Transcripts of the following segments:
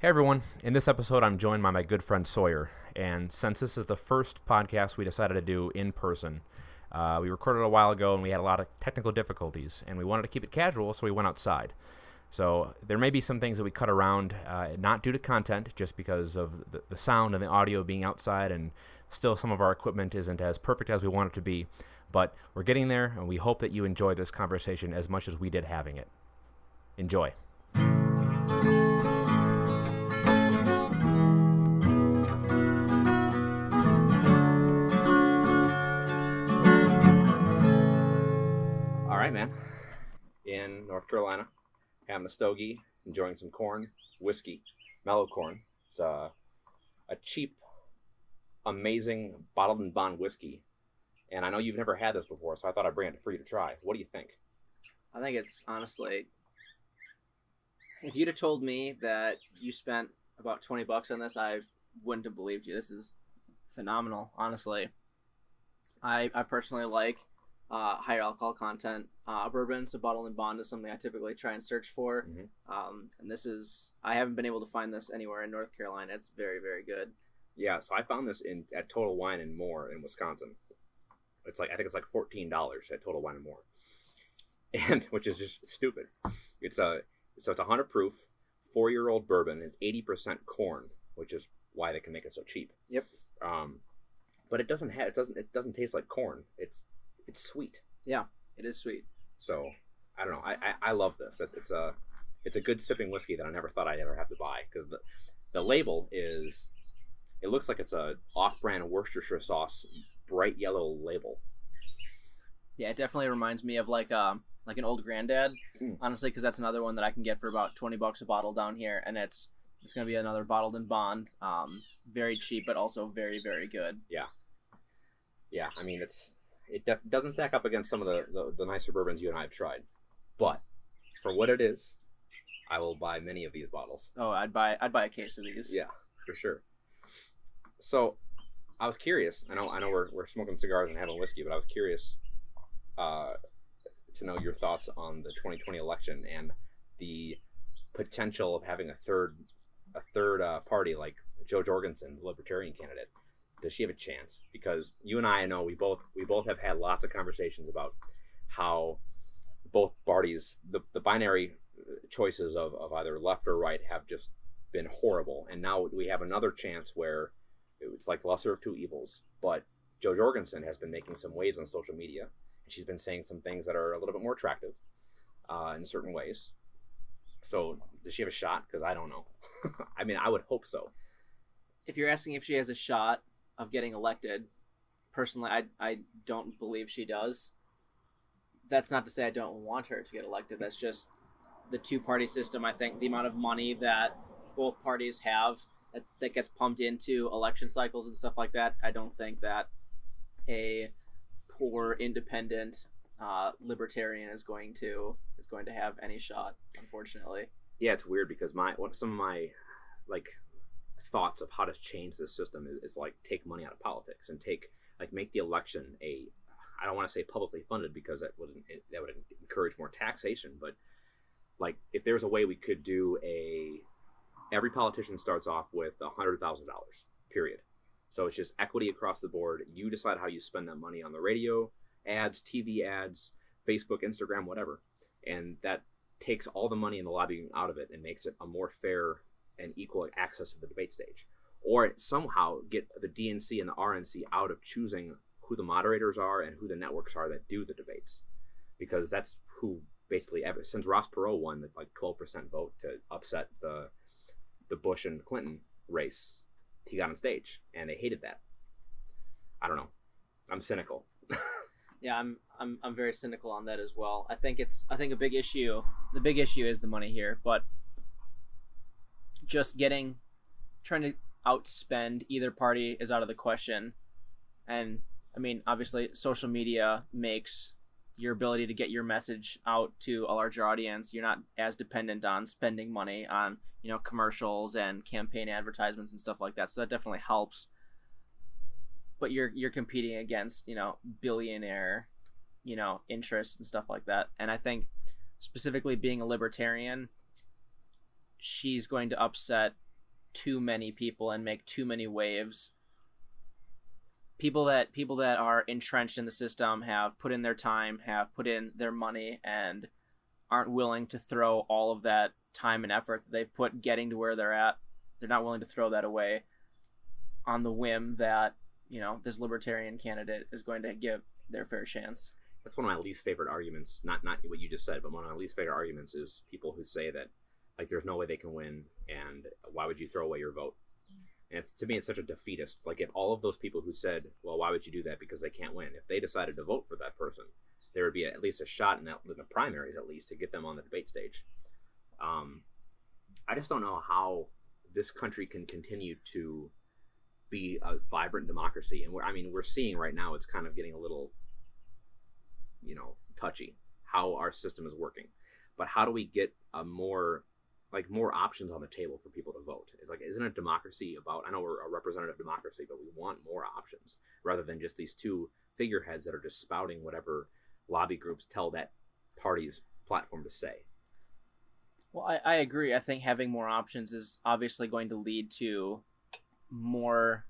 Hey everyone, in this episode I'm joined by my good friend Sawyer, and since this is the first podcast we decided to do in person, uh, we recorded a while ago and we had a lot of technical difficulties, and we wanted to keep it casual, so we went outside. So there may be some things that we cut around, uh, not due to content, just because of the, the sound and the audio being outside, and still some of our equipment isn't as perfect as we want it to be. But we're getting there, and we hope that you enjoy this conversation as much as we did having it. Enjoy. Right, man. In North Carolina, having a stogie, enjoying some corn, whiskey, mellow corn. It's uh, a cheap, amazing bottled and bond whiskey. And I know you've never had this before, so I thought I'd bring it for you to try. What do you think? I think it's honestly, if you'd have told me that you spent about 20 bucks on this, I wouldn't have believed you. This is phenomenal, honestly. I, I personally like uh, higher alcohol content uh, bourbon, so bottle and bond is something I typically try and search for. Mhm. Um, and this is, I haven't been able to find this anywhere in North Carolina. It's very, very good. Yeah, so I found this in at Total Wine and More in Wisconsin. It's like I think it's like fourteen dollars at Total Wine and More, and which is just stupid. It's a so it's a hundred proof, four year old bourbon. It's eighty percent corn, which is why they can make it so cheap. Yep. Um, but it doesn't have it doesn't it doesn't taste like corn. It's it's sweet. Yeah, it is sweet. So I don't know. I, I, I love this. It, it's a it's a good sipping whiskey that I never thought I'd ever have to buy because the the label is it looks like it's a off-brand Worcestershire sauce bright yellow label. Yeah, it definitely reminds me of like um like an old granddad, Mm. honestly, because that's another one that I can get for about twenty bucks a bottle down here, and it's it's gonna be another bottled in bond, um, very cheap but also very very good. Yeah, yeah, I mean it's it def- doesn't stack up against some of the, the the nicer bourbons you and I have tried, but for what it is, I will buy many of these bottles. Oh, I'd buy I'd buy a case of these. Yeah, for sure. So, I was curious. I know, I know, we're, we're smoking cigars and having whiskey, but I was curious uh, to know your thoughts on the 2020 election and the potential of having a third, a third uh, party like Jo Jorgensen, the Libertarian candidate. Does she have a chance? Because you and I I know we both we both have had lots of conversations about how both parties, the, the binary choices of, of either left or right, have just been horrible, and now we have another chance where it's like lesser of two evils. But Jo Jorgensen has been making some waves on social media, and she's been saying some things that are a little bit more attractive uh, in certain ways. So does she have a shot? Because I don't know. I mean, I would hope so. If you're asking if she has a shot of getting elected, personally, I I don't believe she does. That's not to say I don't want her to get elected. That's just the two party system. I think the amount of money that both parties have that, that gets pumped into election cycles and stuff like that. I don't think that a poor independent uh, libertarian is going to is going to have any shot. Unfortunately, Yeah, it's weird because my some of my like thoughts of how to change this system is, is like take money out of politics and take like make the election a I don't want to say publicly funded because that it, that would encourage more taxation, but like if there's a way we could do a every politician starts off with a hundred thousand dollars period. So it's just equity across the board. You decide how you spend that money on the radio ads tv ads facebook instagram whatever and that takes all the money and the lobbying out of it and makes it a more fair and equal access to the debate stage or somehow get the dnc and the rnc out of choosing who the moderators are and who the networks are that do the debates because that's who basically ever since ross perot won the like 12% vote to upset the the bush and clinton race he got on stage and they hated that i don't know i'm cynical yeah, I'm I'm I'm very cynical on that as well. I think it's I think a big issue. The big issue is the money here, but just getting trying to outspend either party is out of the question. And I mean, obviously, social media makes your ability to get your message out to a larger audience. You're not as dependent on spending money on you know commercials and campaign advertisements and stuff like that. So that definitely helps. But you're you're competing against you know billionaire, you know interests and stuff like that. And I think specifically being a libertarian, she's going to upset too many people and make too many waves. People that people that are entrenched in the system have put in their time, have put in their money, and aren't willing to throw all of that time and effort that they've put getting to where they're at. They're not willing to throw that away on the whim that you know this libertarian candidate is going to give their fair chance. That's one of my least favorite arguments. Not not what you just said, but one of my least favorite arguments is people who say that like there's no way they can win, and why would you throw away your vote? And it's, to me, it's such a defeatist. Like if all of those people who said, "Well, why would you do that?" Because they can't win. If they decided to vote for that person, there would be at least a shot in that in the primaries, at least, to get them on the debate stage. Um, I just don't know how this country can continue to be a vibrant democracy. And we're, I mean, we're seeing right now it's kind of getting a little, you know, touchy how our system is working. But how do we get a more, like, more options on the table for people to vote? It's like, isn't a democracy about? I know we're a representative democracy, but we want more options rather than just these two figureheads that are just spouting whatever lobby groups tell that party's platform to say. Well, I, I agree. I think having more options is obviously going to lead to more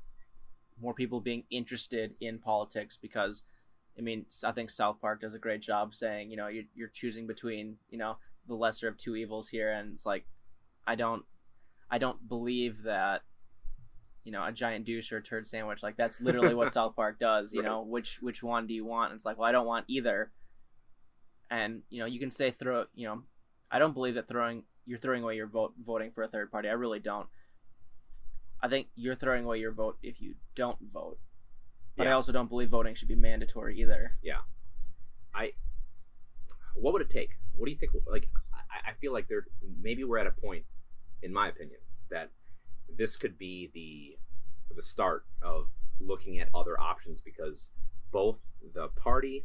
more people being interested in politics because I mean I think South Park does a great job saying you know you're, you're choosing between you know the lesser of two evils here and it's like I don't I don't believe that you know a giant douche or a turd sandwich like that's literally what South Park does you right. know which which one do you want and it's like well I don't want either and you know you can say throw you know I don't believe that throwing you're throwing away your vote voting for a third party I really don't I think you're throwing away your vote if you don't vote. But yeah. I also don't believe voting should be mandatory either. Yeah. I. What would it take? What do you think? Like, I, I feel like there maybe we're at a point, in my opinion, that this could be the the start of looking at other options because both the party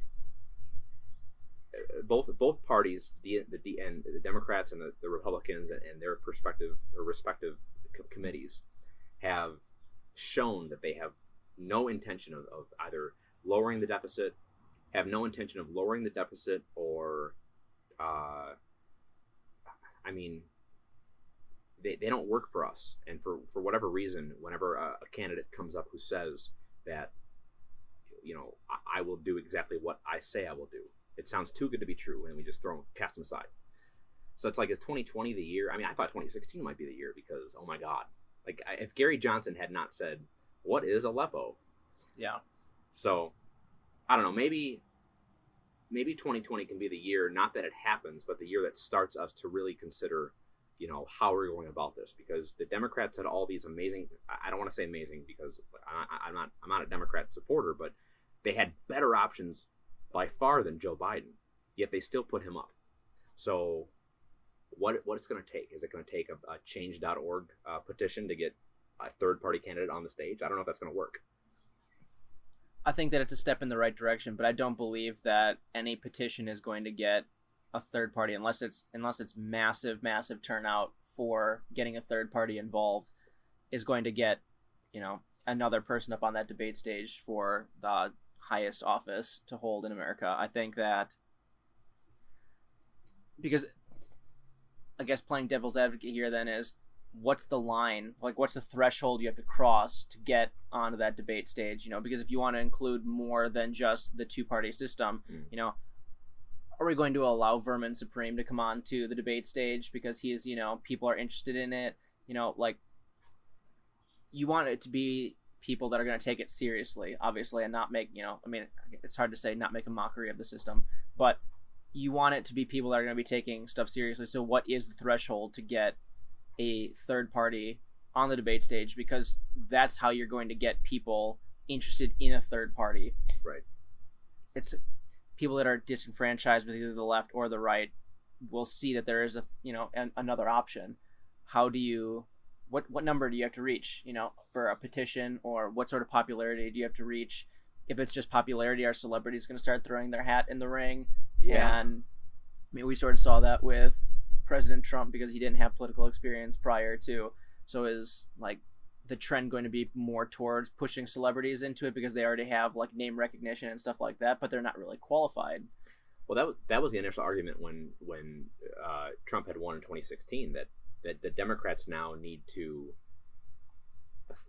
uh, both both parties the the and the Democrats and the, the Republicans and, and their perspective or respective co- committees have shown that they have no intention of, of either lowering the deficit, have no intention of lowering the deficit, or, uh, I mean, they, they don't work for us. And for, for whatever reason, whenever a, a candidate comes up who says that, you know, I, I, will do exactly what I say I will do, it sounds too good to be true, and we just throw them, cast them aside. So it's like, is 2020 the year? I mean, I thought 2016 might be the year because, oh my God, like if Gary Johnson had not said, "What is Aleppo?" Yeah. So, I don't know. Maybe, maybe 2020 can be the year. Not that it happens, but the year that starts us to really consider, you know, how we're going about this. Because the Democrats had all these amazing. I don't want to say amazing because I, I'm not. I'm not a Democrat supporter, but they had better options by far than Joe Biden. Yet they still put him up. So what what it's going to take. Is it going to take a, a change.org uh, petition to get a third party candidate on the stage? I don't know if that's going to work. I think that it's a step in the right direction, but I don't believe that any petition is going to get a third party unless it's unless it's massive massive turnout for getting a third party involved is going to get, you know, another person up on that debate stage for the highest office to hold in America. I think that because I guess playing devil's advocate here then is what's the line like what's the threshold you have to cross to get onto that debate stage you know because if you want to include more than just the two party system mm. you know are we going to allow vermin supreme to come on to the debate stage because he's you know people are interested in it you know like you want it to be people that are going to take it seriously obviously and not make you know i mean it's hard to say not make a mockery of the system but you want it to be people that are going to be taking stuff seriously. So, what is the threshold to get a third party on the debate stage? Because that's how you're going to get people interested in a third party. Right. It's people that are disenfranchised with either the left or the right will see that there is a you know an, another option. How do you what what number do you have to reach? You know, for a petition or what sort of popularity do you have to reach? If it's just popularity, are celebrities going to start throwing their hat in the ring? Yeah. And I mean, we sort of saw that with President Trump because he didn't have political experience prior to. So is like the trend going to be more towards pushing celebrities into it because they already have like name recognition and stuff like that, but they're not really qualified. Well, that was, that was the initial argument when when uh, Trump had won in 2016 that that the Democrats now need to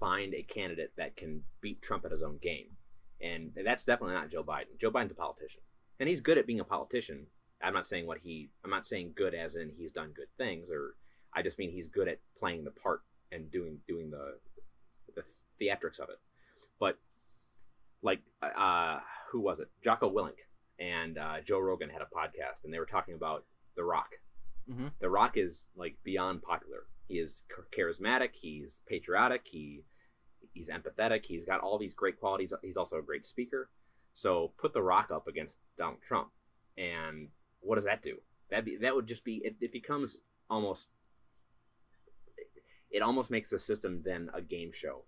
find a candidate that can beat Trump at his own game, and that's definitely not Joe Biden. Joe Biden's a politician, and he's good at being a politician. I'm not saying what he. I'm not saying good as in he's done good things, or I just mean he's good at playing the part and doing doing the the theatrics of it. But like, uh, who was it? Jocko Willink and uh, Joe Rogan had a podcast, and they were talking about The Rock. Mhm. The Rock is like beyond popular. He is charismatic. He's patriotic. He he's empathetic. He's got all these great qualities. He's also a great speaker. So put The Rock up against Donald Trump, and what does that do? That be that would just be it, it becomes almost it almost makes the system then a game show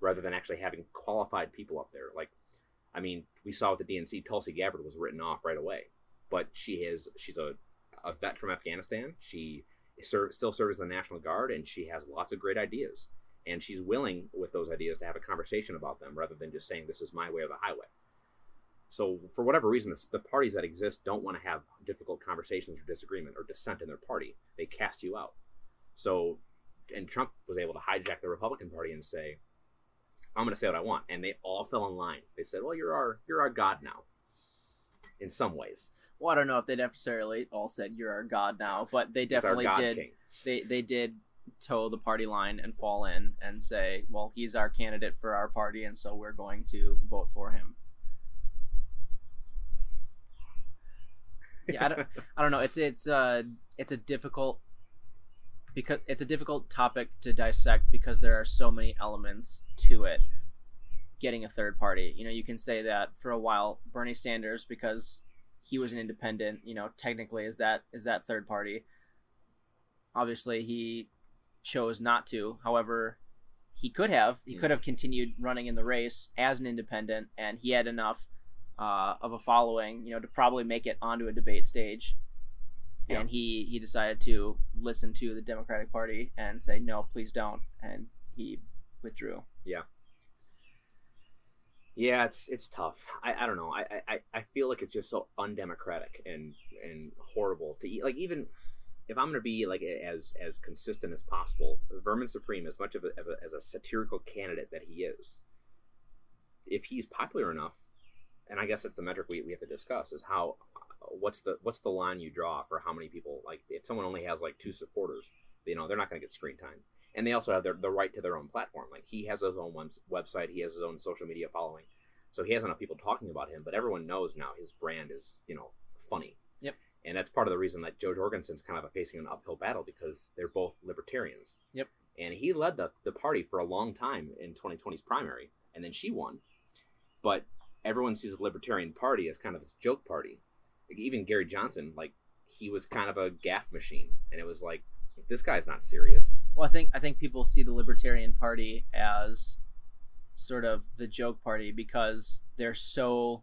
rather than actually having qualified people up there. Like, I mean, we saw with the DNC, Tulsi Gabbard was written off right away, but she is she's a, a vet from Afghanistan. She ser- still serves in the National Guard, and she has lots of great ideas. And she's willing with those ideas to have a conversation about them rather than just saying this is my way or the highway. So, for whatever reason, the, the parties that exist don't want to have difficult conversations or disagreement or dissent in their party. They cast you out. So, and Trump was able to hijack the Republican Party and say, "I'm going to say what I want," and they all fell in line. They said, "Well, you're our you're our god now." In some ways, Well, I don't know if they necessarily all said you're our god now, but they definitely did. king. They they did toe the party line and fall in and say, well, he's our candidate for our party, and so we're going to vote for him. Yeah, I don't, I don't know. It's it's uh it's a difficult because it's a difficult topic to dissect because there are so many elements to it. Getting a third party, you know, you can say that for a while Bernie Sanders because he was an independent, you know, technically is that is that third party. Obviously, he chose not to. However, he could have. He Hmm. could have continued running in the race as an independent, and he had enough uh, of a following, you know, to probably make it onto a debate stage. Yeah. And he he decided to listen to the Democratic Party and say no, please don't, and he withdrew. Yeah, Yeah, it's it's tough. I, I don't know. I, I, I feel like it's just so undemocratic and and horrible to eat. Like even if I'm gonna be like as as consistent as possible, Vermin Supreme, as much of a, of a as a satirical candidate that he is, if he's popular enough, and I guess it's the metric we, we have to discuss is how what's the what's the line you draw for how many people like if someone only has like two supporters, you know they're not gonna get screen time and they also have their, the right to their own platform. Like he has his own web- website, he has his own social media following, so he has enough people talking about him. But everyone knows now his brand is you know funny. Yep. And that's part of the reason that Jo Jorgensen's kind of facing an uphill battle because they're both libertarians. Yep. And he led the, the party for a long time in 2020's primary, and then she won. But everyone sees the Libertarian Party as kind of this joke party. Like, even Gary Johnson, like he was kind of a gaffe machine, and it was like this guy's not serious. Well, I think I think people see the Libertarian Party as sort of the joke party because they're so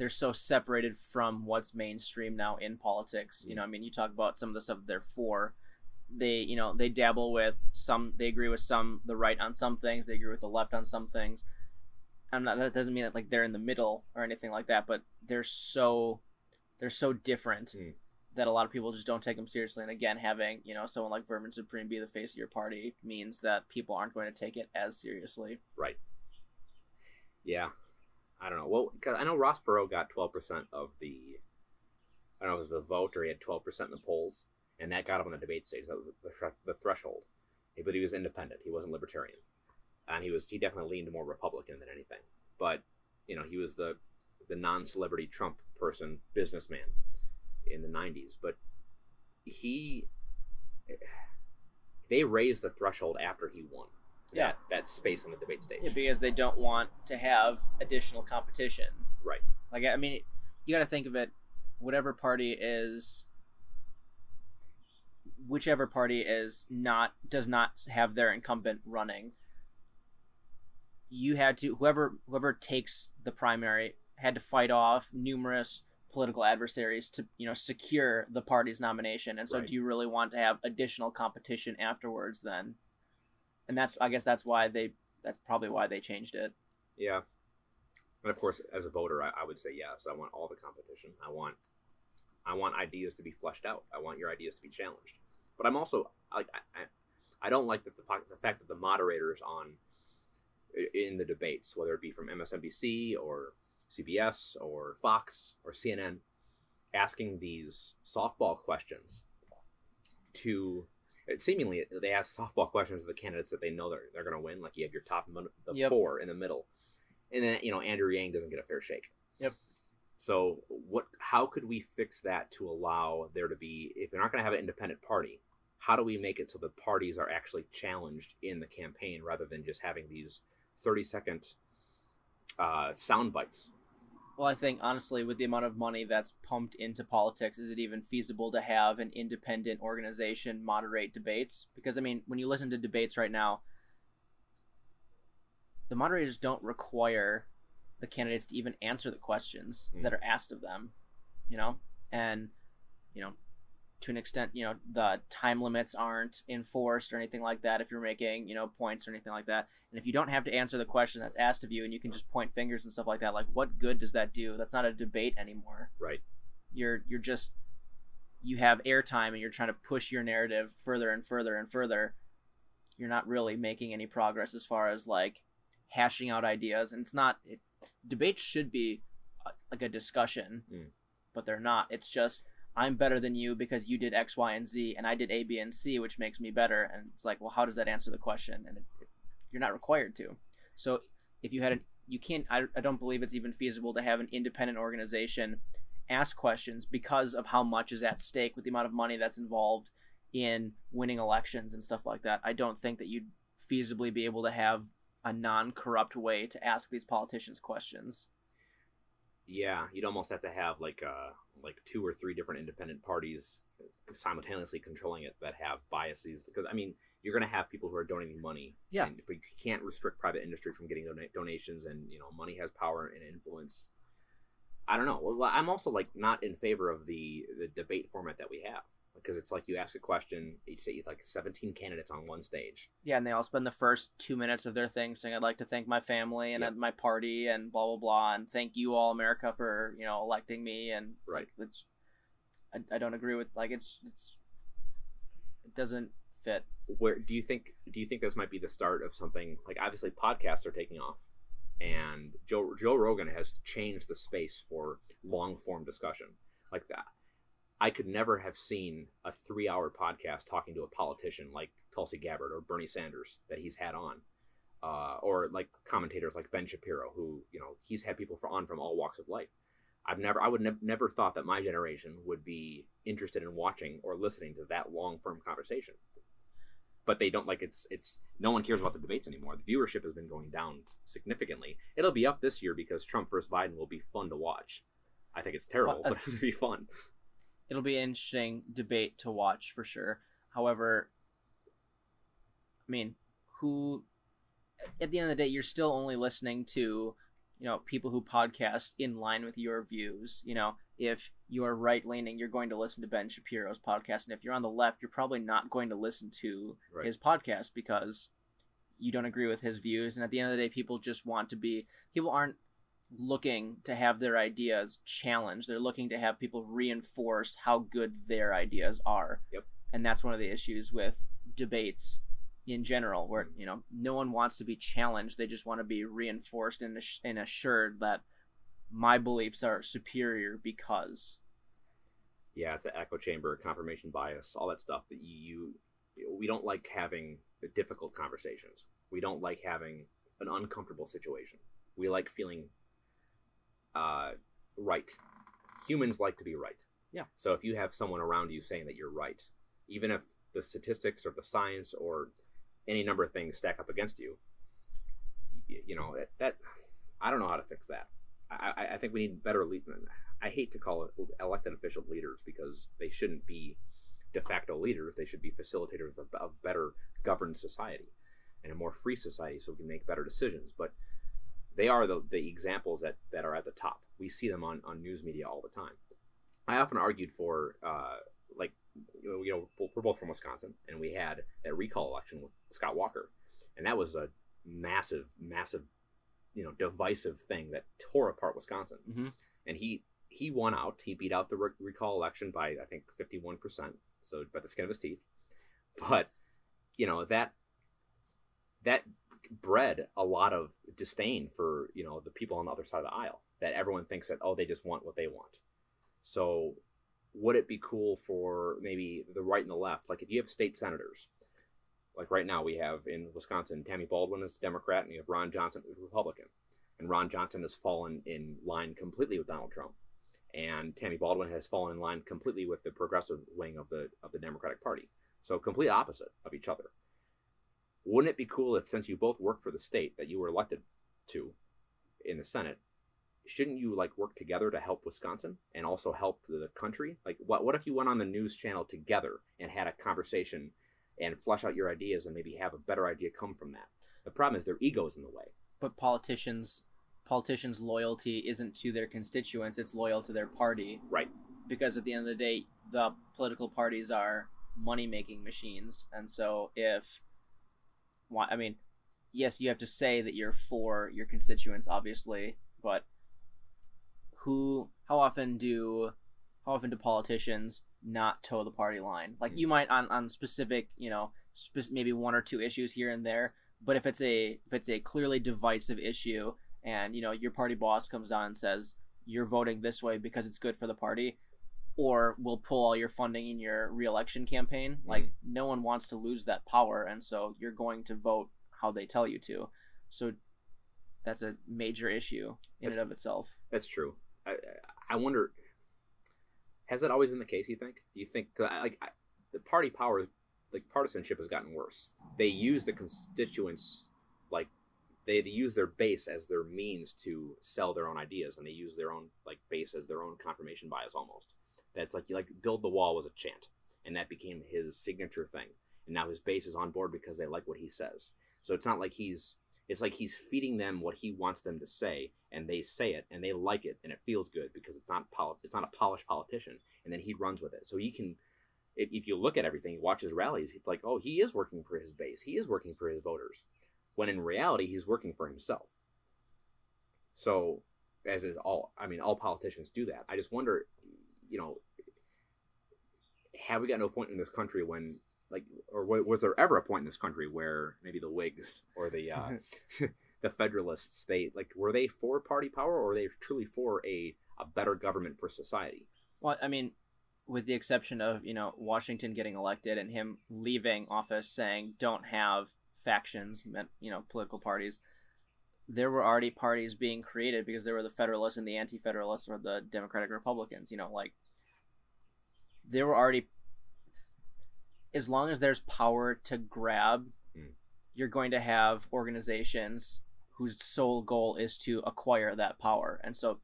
they're so separated from what's mainstream now in politics. You know, I mean, you talk about some of the stuff they're for. They, you know, they dabble with some. They agree with some the right on some things. They agree with the left on some things. I'm not. That doesn't mean that like they're in the middle or anything like that. But they're so they're so different Mm. that a lot of people just don't take them seriously. And again, having you know someone like Vermin Supreme be the face of your party means that people aren't going to take it as seriously. Right. Yeah. I don't know. Well, because I know Ross Perot got 12% of the, I don't know if it was the vote or he had 12% in the polls, and that got him on the debate stage. That was the, the threshold. But he was independent. He wasn't libertarian. And he was, he definitely leaned more Republican than anything. But, you know, he was the, the non celebrity Trump person, businessman in the 90s. But he, they raised the threshold after he won. Yeah. That, that space on the debate stage. Yeah, because they don't want to have additional competition. Right. Like I mean, you got to think of it. Whatever party is, whichever party is not does not have their incumbent running. You had to whoever whoever takes the primary had to fight off numerous political adversaries to you know secure the party's nomination. And so, Right. do you really want to have additional competition afterwards? Then, and that's I guess that's why they that's probably why they changed it. Yeah. And of course, as a voter, I, I would say yes. I want all the competition. I want, I want ideas to be fleshed out. I want your ideas to be challenged. But I'm also like, I, I, don't like the, the, the fact that the moderators on in the debates, whether it be from MSNBC or CBS or Fox or CNN, asking these softball questions to seemingly they ask softball questions to the candidates that they know they're, they're going to win like you have your top the yep. four in the middle. And then you know andrew yang doesn't get a fair shake. Yep. So what how could we fix that to allow there to be if they're not going to have an independent party how do we make it so the parties are actually challenged in the campaign rather than just having these 30 second uh, sound bites well, I think honestly, with the amount of money that's pumped into politics, is it even feasible to have an independent organization moderate debates? Because I mean, when you listen to debates right now, the moderators don't require the candidates to even answer the questions mm. that are asked of them, you know, and you know, to an extent, you know, the time limits aren't enforced or anything like that if you're making, you know, points or anything like that. And if you don't have to answer the question that's asked of you and you can just point fingers and stuff like that, like what good does that do? That's not a debate anymore. Right. You're you're just you have airtime and you're trying to push your narrative further and further and further. You're not really making any progress as far as like hashing out ideas and it's not it, debates should be a, like a discussion, mm. but they're not. It's just I'm better than you because you did X, Y, and Z, and I did A, B, and C, which makes me better. And it's like, well, how does that answer the question? And it, it, you're not required to. So if you had an, you can't. I, I don't believe it's even feasible to have an independent organization ask questions because of how much is at stake with the amount of money that's involved in winning elections and stuff like that. I don't think that you'd feasibly be able to have a non-corrupt way to ask these politicians questions. Yeah, you'd almost have to have like uh like two or three different independent parties simultaneously controlling it that have biases because I mean you're going to have people who are donating money. Yeah. And, but you can't restrict private industry from getting don- donations, and you know money has power and influence. I don't know. Well, I'm also like not in favor of the the debate format that we have because it's like you ask a question, each say you have like 17 candidates on one stage. Yeah, and they all spend the first two minutes of their thing saying, "I'd like to thank my family and yep. my party and blah blah blah, and thank you all America for you know electing me." And right, like, it's I, I don't agree with like it's it's it doesn't fit. Where do you think do you think this might be the start of something like obviously podcasts are taking off, and Joe Joe Rogan has changed the space for long form discussion like that I could never have seen a three hour podcast talking to a politician like Tulsi Gabbard or Bernie Sanders that he's had on. Uh, or like commentators like Ben Shapiro, who you know he's had people on from all walks of life. I've never, I would ne- never thought that my generation would be interested in watching or listening to that long form conversation. But they don't like it's it's no one cares about the debates anymore. The viewership has been going down significantly. It'll be up this year because Trump versus Biden will be fun to watch. I think it's terrible, but it'll be fun it'll be an interesting debate to watch for sure. However, I mean, who at the end of the day, you're still only listening to, you know, people who podcast in line with your views. You know, if you're right leaning, you're going to listen to Ben Shapiro's podcast, and if you're on the left, you're probably not going to listen to right. his podcast because you don't agree with his views. And at the end of the day, people just want to be people aren't looking to have their ideas challenged. They're looking to have people reinforce how good their ideas are. Yep. And that's one of the issues with debates in general, where you know no one wants to be challenged. They just want to be reinforced and, and assured that my beliefs are superior because. Yeah, it's an echo chamber, confirmation bias, all that stuff that you, you we don't like having difficult conversations. We don't like having an uncomfortable situation. We like feeling uh, right. Humans like to be right. Yeah. So if you have someone around you saying that you're right, even if the statistics or the science or any number of things stack up against you, you, you know that, that, I don't know how to fix that. I, I think we need better lead. I hate to call it elected official leaders because they shouldn't be de facto leaders. They should be facilitators of a better governed society and a more free society, so we can make better decisions. But they are the, the examples that, that are at the top. We see them on, on news media all the time. I often argued for, uh, like, you know, we're both from Wisconsin, and we had a recall election with Scott Walker, and that was a massive, massive, you know, divisive thing that tore apart Wisconsin. Mm-hmm. And he he won out. He beat out the recall election by I think fifty one percent, so by the skin of his teeth. But you know that that bred a lot of disdain for you know the people on the other side of the aisle that everyone thinks that oh they just want what they want. So would it be cool for maybe the right and the left? Like if you have state senators like right now we have in wisconsin tammy baldwin is a democrat and you have ron johnson who's republican. And ron johnson has fallen in line completely with donald trump. And tammy baldwin has fallen in line completely with the progressive wing of the of the democratic party. So complete opposite of each other wouldn't it be cool if since you both work for the state that you were elected to in the senate shouldn't you like work together to help wisconsin and also help the country? Like what, what if you went on the news channel together and had a conversation and flesh out your ideas and maybe have a better idea come from that? The problem is their egos in the way. But politicians, politicians' loyalty isn't to their constituents; it's loyal to their party. right. Because at the end of the day, the political parties are money-making machines, and so if, why? I mean, yes, you have to say that you're for your constituents, obviously, but who? How often do? How often do politicians not toe the party line? Like you mm. might on on specific, you know, spe- maybe one or two issues here and there, but if it's a if it's a clearly divisive issue and you know your party boss comes down and says you're voting this way because it's good for the party or will pull all your funding in your reelection campaign mm. like no one wants to lose that power and so you're going to vote how they tell you to so that's a major issue in That's- and of itself That's true. I I wonder, has that always been the case? You think? Do you think like I, the party power, like partisanship, has gotten worse? They use the constituents like they, they use their base as their means to sell their own ideas, and they use their own like base as their own confirmation bias almost. That's like you like build the wall was a chant, and that became his signature thing. And now his base is on board because they like what he says. So it's not like he's it's like he's feeding them what he wants them to say, and they say it, and they like it, and it feels good because it's not it's not a polished politician, and then he runs with it. So he can, if, if you look at everything, you watch his rallies, it's like, oh, he is working for his base, he is working for his voters, when in reality he's working for himself. So, as is all, I mean, all politicians do that. I just wonder, you know, have we gotten to a point in this country when like or was there ever a point in this country where maybe the Whigs or the uh, the Federalists they like were they for party power or were they truly for a a better government for society? Well, I mean, with the exception of you know Washington getting elected and him leaving office saying don't have factions, meant you know political parties. There were already parties being created because there were the Federalists and the Anti-Federalists or the Democratic Republicans. You know, like there were already. As long as there's power to grab, Mm. you're going to have organizations whose sole goal is to acquire that power, and so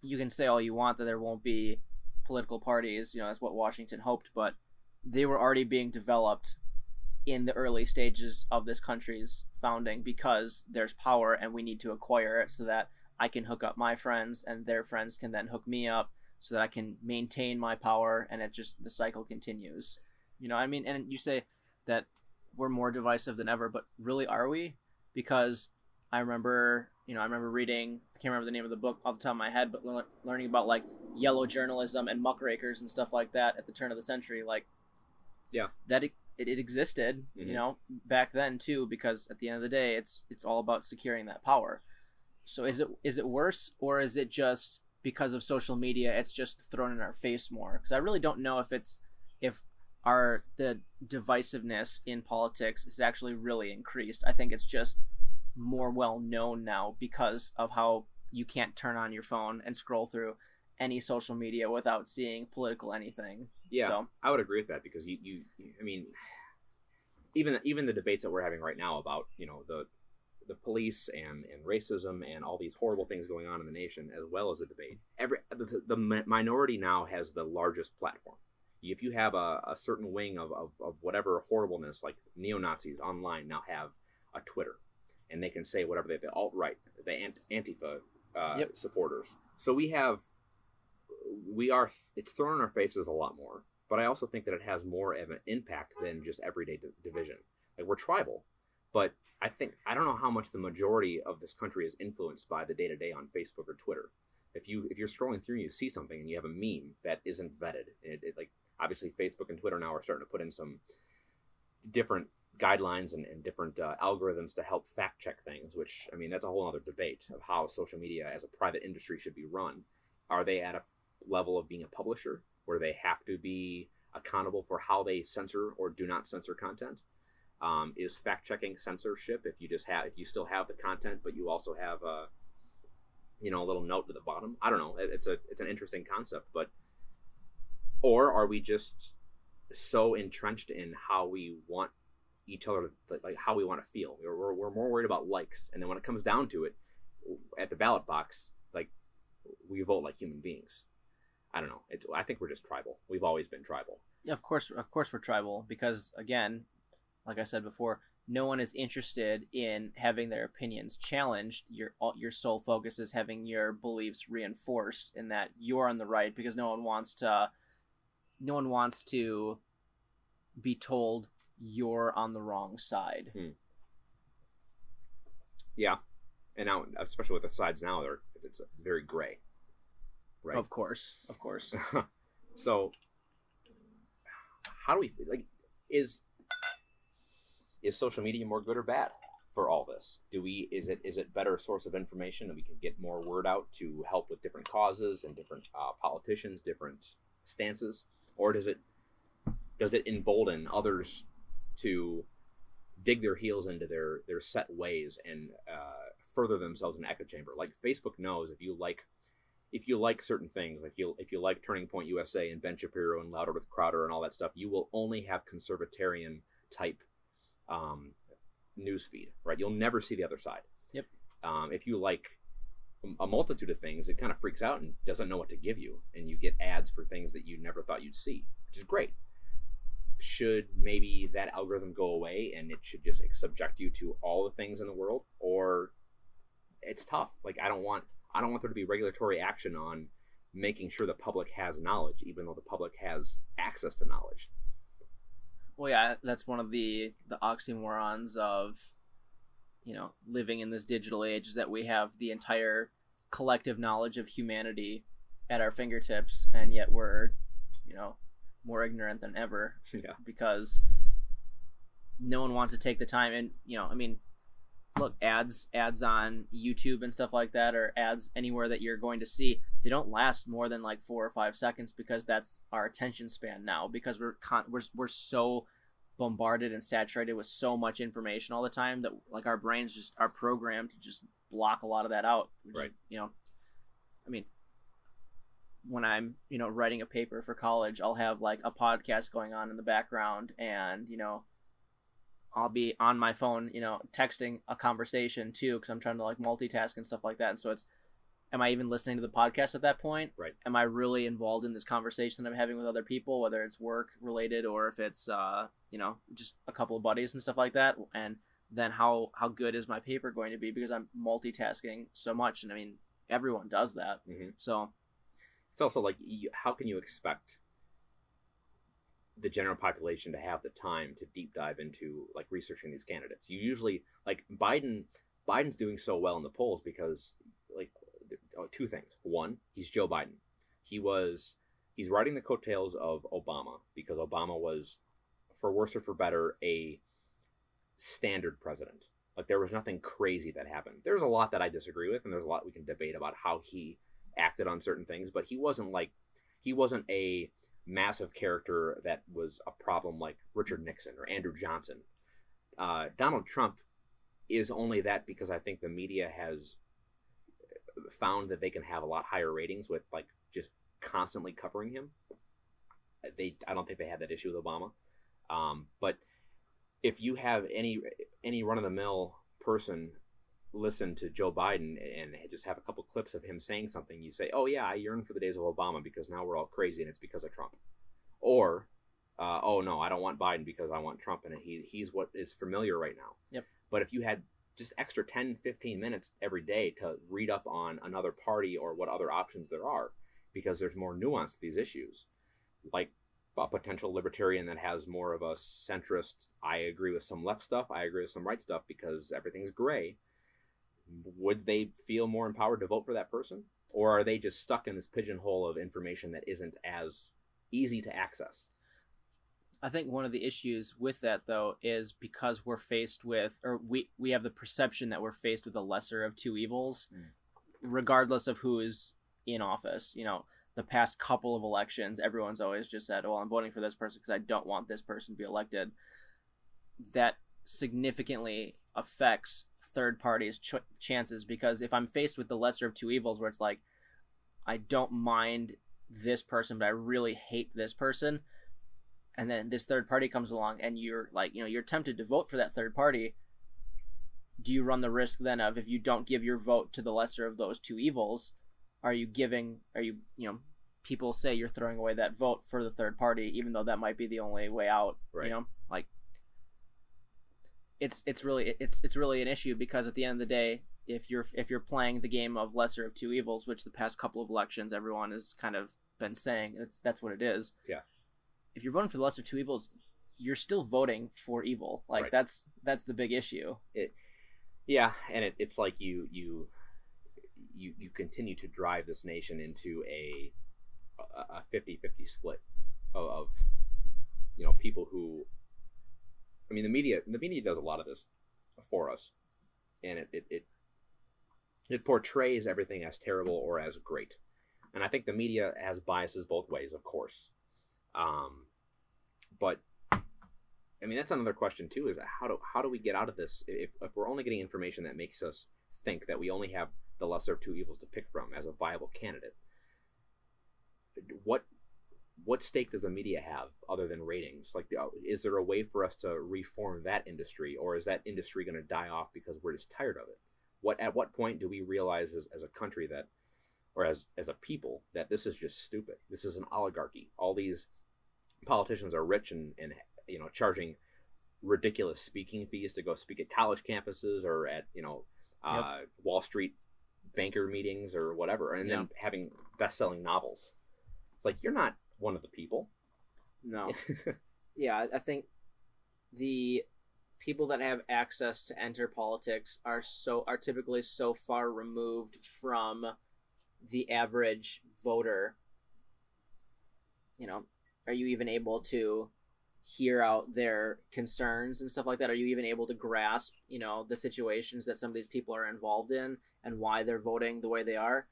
you can say all you want that there won't be political parties, you know, that's what Washington hoped, but they were already being developed in the early stages of this country's founding because there's power and we need to acquire it so that I can hook up my friends and their friends can then hook me up so that I can maintain my power and it just the cycle continues. You know, I mean, and you say that we're more divisive than ever, but really are we? Because I remember, you know, I remember reading, I can't remember the name of the book off the top of my head, but lear- learning about like yellow journalism and muckrakers and stuff like that at the turn of the century, like, Yeah. that it, it, it existed, Mhm. you know, back then too, because at the end of the day, it's it's all about securing that power. So is it is it worse or is it just because of social media? It's just thrown in our face more because I really don't know if it's if our the divisiveness in politics is actually really increased. I think it's just more well known now because of how you can't turn on your phone and scroll through any social media without seeing political anything. Yeah, So I would agree with that because you, you, I mean, even even the debates that we're having right now about you know the the police and and racism and all these horrible things going on in the nation, as well as the debate. Every the, the minority now has the largest platform. If you have a, a certain wing of, of, of whatever horribleness, like neo Nazis online now have a Twitter, and they can say whatever they the alt right, the ant, Antifa uh, Yep. supporters. So we have we are it's thrown in our faces a lot more but i also think that it has more of an impact than just everyday di- division like we're tribal but i think i don't know how much the majority of this country is influenced by the day-to-day on facebook or twitter if you if you're scrolling through and you see something and you have a meme that isn't vetted it, it like obviously facebook and twitter now are starting to put in some different guidelines and, and different uh, algorithms to help fact check things. Which I mean, that's a whole other debate of how social media as a private industry should be run. Are they at a level of being a publisher where they have to be accountable for how they censor or do not censor content? Um, is fact checking censorship if you just have if you still have the content but you also have a you know a little note to the bottom? I don't know. It, it's a it's an interesting concept, but or are we just so entrenched in how we want each other to, like how we want to feel? We're, we're more worried about likes, and then when it comes down to it, at the ballot box, like we vote like human beings. I don't know. It's I think we're just tribal. We've always been tribal. Yeah, of course, of course, we're tribal because again, like I said before, no one is interested in having their opinions challenged. Your your sole focus is having your beliefs reinforced, and that you're on the right because no one wants to, no one wants to be told you're on the wrong side. Hmm. Yeah, and now especially with the sides now, they're it's very gray. Right. Of course, of course. so, how do we like? Is is social media more good or bad for all this? Do we is it is it better source of information and we can get more word out to help with different causes and different uh, politicians, different stances, or does it does it embolden others to dig their heels into their their set ways and uh, further themselves in echo chamber? Like Facebook knows if you like if you like certain things, like you if you like Turning Point USA and Ben Shapiro and Louder with Crowder and all that stuff, you will only have conservatarian type um, news feed, right? You'll never see the other side. Yep. Um, if you like a multitude of things, it kind of freaks out and doesn't know what to give you, and you get ads for things that you never thought you'd see, which is great. Should maybe that algorithm go away and it should just subject you to all the things in the world, or it's tough. Like I don't want I don't want there to be regulatory action on making sure the public has knowledge, even though the public has access to knowledge. Well, yeah, that's one of the the oxymorons of, you know, living in this digital age is that we have the entire collective knowledge of humanity at our fingertips, and yet we're, you know, more ignorant than ever. Yeah. Because no one wants to take the time, and you know, I mean, look, ads ads on YouTube and stuff like that, or ads anywhere that you're going to see, they don't last more than like four or five seconds because that's our attention span now. Because we're con- we're we're so bombarded and saturated with so much information all the time that like our brains just are programmed to just block a lot of that out. Which, right. You know, I mean, when I'm you know writing a paper for college, I'll have like a podcast going on in the background, and you know I'll be on my phone, you know, texting a conversation too, because I'm trying to like multitask and stuff like that. And so it's, am I even listening to the podcast at that point? Right. Am I really involved in this conversation that I'm having with other people, whether it's work related or if it's, uh, you know, just a couple of buddies and stuff like that? And then how how good is my paper going to be because I'm multitasking so much? And I mean, everyone does that. Mm-hmm. So it's also like, how can you expect the general population to have the time to deep dive into like researching these candidates. You usually like Biden. Biden's doing so well in the polls because like two things. One, he's Joe Biden. He was he's riding the coattails of Obama because Obama was, for worse or for better, a standard president. Like there was nothing crazy that happened. There's a lot that I disagree with, and there's a lot we can debate about how he acted on certain things. But he wasn't like he wasn't a massive character that was a problem like Richard Nixon or Andrew Johnson. Uh, Donald Trump is only that because I think the media has found that they can have a lot higher ratings with like just constantly covering him. They, I don't think they had that issue with Obama, um, but if you have any any run of the mill person listen to Joe Biden and just have a couple clips of him saying something, you say, "Oh yeah, I yearn for the days of Obama because now we're all crazy and it's because of Trump," or, uh, "Oh no, I don't want Biden because I want Trump and he he's what is familiar right now." Yep. But if you had just extra 10, 15 minutes every day to read up on another party or what other options there are, because there's more nuance to these issues, like a potential libertarian that has more of a centrist. I agree with some left stuff. I agree with some right stuff because everything's gray would they feel more empowered to vote for that person? Or are they just stuck in this pigeonhole of information that isn't as easy to access? I think one of the issues with that though is because we're faced with or we we have the perception that we're faced with the lesser of two evils Mm. regardless of who is in office. You know, the past couple of elections everyone's always just said, "Well, I'm voting for this person because I don't want this person to be elected." That significantly affects third parties' ch- chances because if I'm faced with the lesser of two evils where it's like I don't mind this person but I really hate this person and then this third party comes along and you're like you know you're tempted to vote for that third party do you run the risk then of if you don't give your vote to the lesser of those two evils are you giving are you you know people say you're throwing away that vote for the third party even though that might be the only way out Right. you know like it's it's really it's it's really an issue because at the end of the day if you're if you're playing the game of lesser of two evils which the past couple of elections everyone has kind of been saying that's that's what it is Yeah. If you're voting for the lesser of two evils you're still voting for evil like Right. that's that's the big issue Yeah, and it, it's like you you you you continue to drive this nation into a a 50-50 split of, of you know people who I mean the media the media does a lot of this for us and it it, it it portrays everything as terrible or as great. And I think the media has biases both ways, of course. Um but I mean, that's another question too. Is how do how do we get out of this if if we're only getting information that makes us think that we only have the lesser of two evils to pick from as a viable candidate? What what stake does the media have other than ratings? Like, is there a way for us to reform that industry, or is that industry going to die off because we're just tired of it? What at what point do we realize as, as a country that, or as as a people, that this is just stupid? This is an oligarchy. All these politicians are rich and and you know charging ridiculous speaking fees to go speak at college campuses or at you know uh, Wall Street banker meetings or whatever, and then having best-selling novels. It's like you're not one of the people. no yeah i think the people that have access to enter politics are so are typically so far removed from the average voter you know are you even able to hear out their concerns and stuff like that are you even able to grasp you know the situations that some of these people are involved in and why they're voting the way they are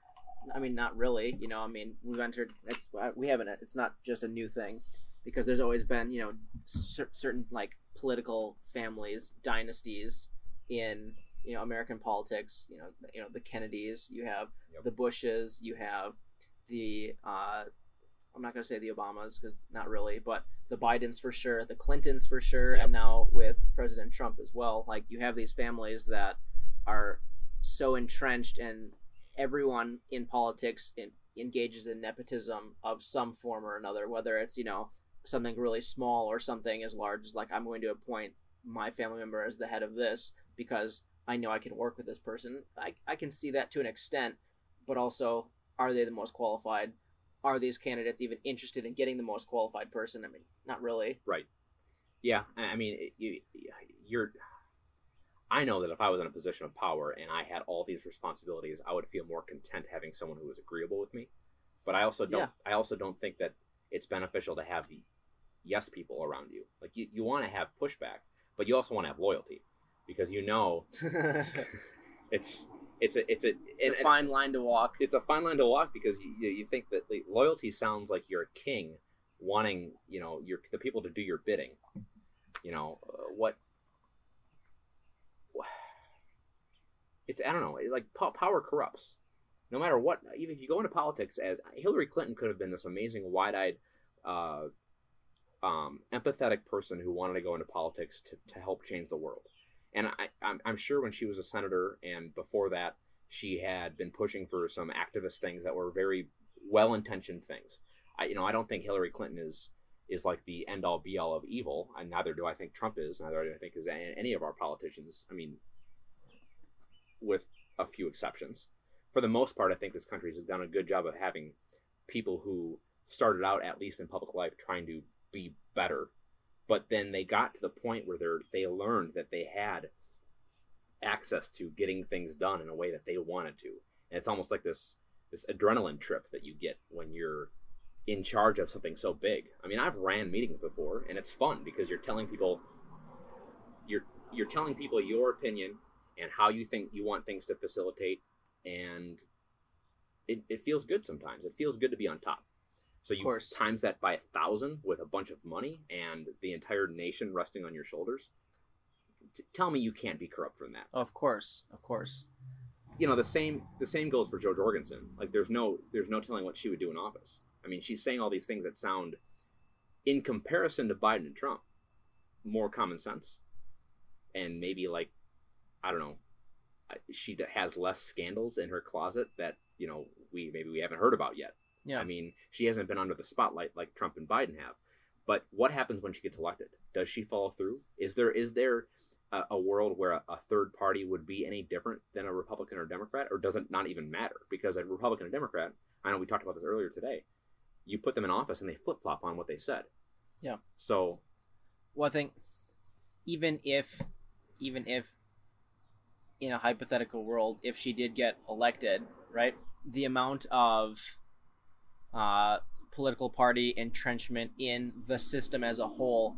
i mean not really you know i mean we've entered it's we haven't it's not just a new thing because there's always been you know cer- certain like political families dynasties in you know American politics you know you know the Kennedys you have Yep. the Bushes you have the uh I'm not going to say the Obamas because not really but the Bidens for sure the Clintons for sure Yep. and now with President Trump as well like you have these families that are so entrenched and everyone in politics in, engages in nepotism of some form or another whether it's you know something really small or something as large as like I'm going to appoint my family member as the head of this because I know I can work with this person. I, I can see that to an extent, but also, are they the most qualified? Are these candidates even interested in getting the most qualified person? I mean, not really. Right. Yeah, I mean, you, you're. I know that if I was in a position of power and I had all these responsibilities, I would feel more content having someone who was agreeable with me. But I also don't. Yeah. I also don't think that it's beneficial to have the yes people around you. Like you, you want to have pushback, but you also want to have loyalty, because you know it's it's it's a it's a and- a fine line to walk. it's a fine line to walk because you, you think that like, loyalty sounds like you're a king wanting you know your the people to do your bidding. You know uh, what it's i don't know like po- power corrupts. No matter what even if you go into politics as hillary clinton could have been this amazing wide-eyed uh, um, empathetic person who wanted to go into politics to, to help change the world and I, I'm, sure when she was a senator and before that she had been pushing for some activist things that were very well-intentioned things. I, you know, I don't think Hillary Clinton is is like the end all be all of evil, and neither do I think Trump is. Neither do I think is any of our politicians. I mean, with a few exceptions, for the most part, I think this country has done a good job of having people who started out at least in public life trying to be better, but then they got to the point where they're they learned that they had access to getting things done in a way that they wanted to. And it's almost like this this adrenaline trip that you get when you're in charge of something so big. I mean, I've ran meetings before, and it's fun because you're telling people you're you're telling people your opinion and how you think you want things to facilitate, and it, it feels good sometimes. It feels good to be on top. So you course. times that by a thousand with a bunch of money and the entire nation resting on your shoulders. T- tell me you can't be corrupt from that. Of course, of course. You know the same the same goes for Jo Jorgensen. Like there's no there's no telling what she would do in office. I mean, she's saying all these things that sound, in comparison to Biden and Trump, more common sense, and maybe like, I don't know, she has less scandals in her closet that you know we maybe we haven't heard about yet. Yeah. I mean, she hasn't been under the spotlight like Trump and Biden have. But what happens when she gets elected? Does she follow through? Is there is there a, a world where a, a third party would be any different than a Republican or Democrat, or does it not even matter? Because a Republican or Democrat, I know we talked about this earlier today. You put them in office and they flip flop on what they said. Yeah. So Well, I think even if, even if, in a hypothetical world, if she did get elected, right, the amount of uh, political party entrenchment in the system as a whole,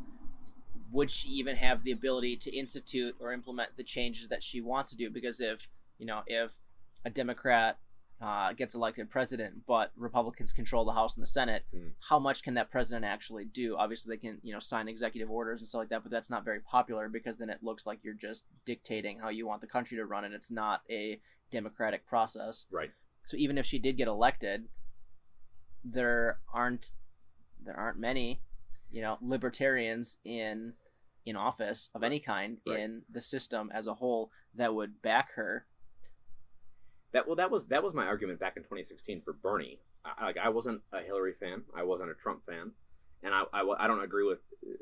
would she even have the ability to institute or implement the changes that she wants to do? Because if you know, if a Democrat uh, gets elected president, but Republicans control the House and the Senate, Hmm. how much can that president actually do? Obviously, they can you know sign executive orders and stuff like that, but that's not very popular because then it looks like you're just dictating how you want the country to run, and it's not a democratic process. right, So even if she did get elected, there aren't there aren't many, you know, libertarians in in office of any kind Right. in the system as a whole that would back her. that well that was that was my argument back in 2016 for Bernie. I, like I wasn't a Hillary fan, I wasn't a Trump fan, and I I, I don't agree with uh,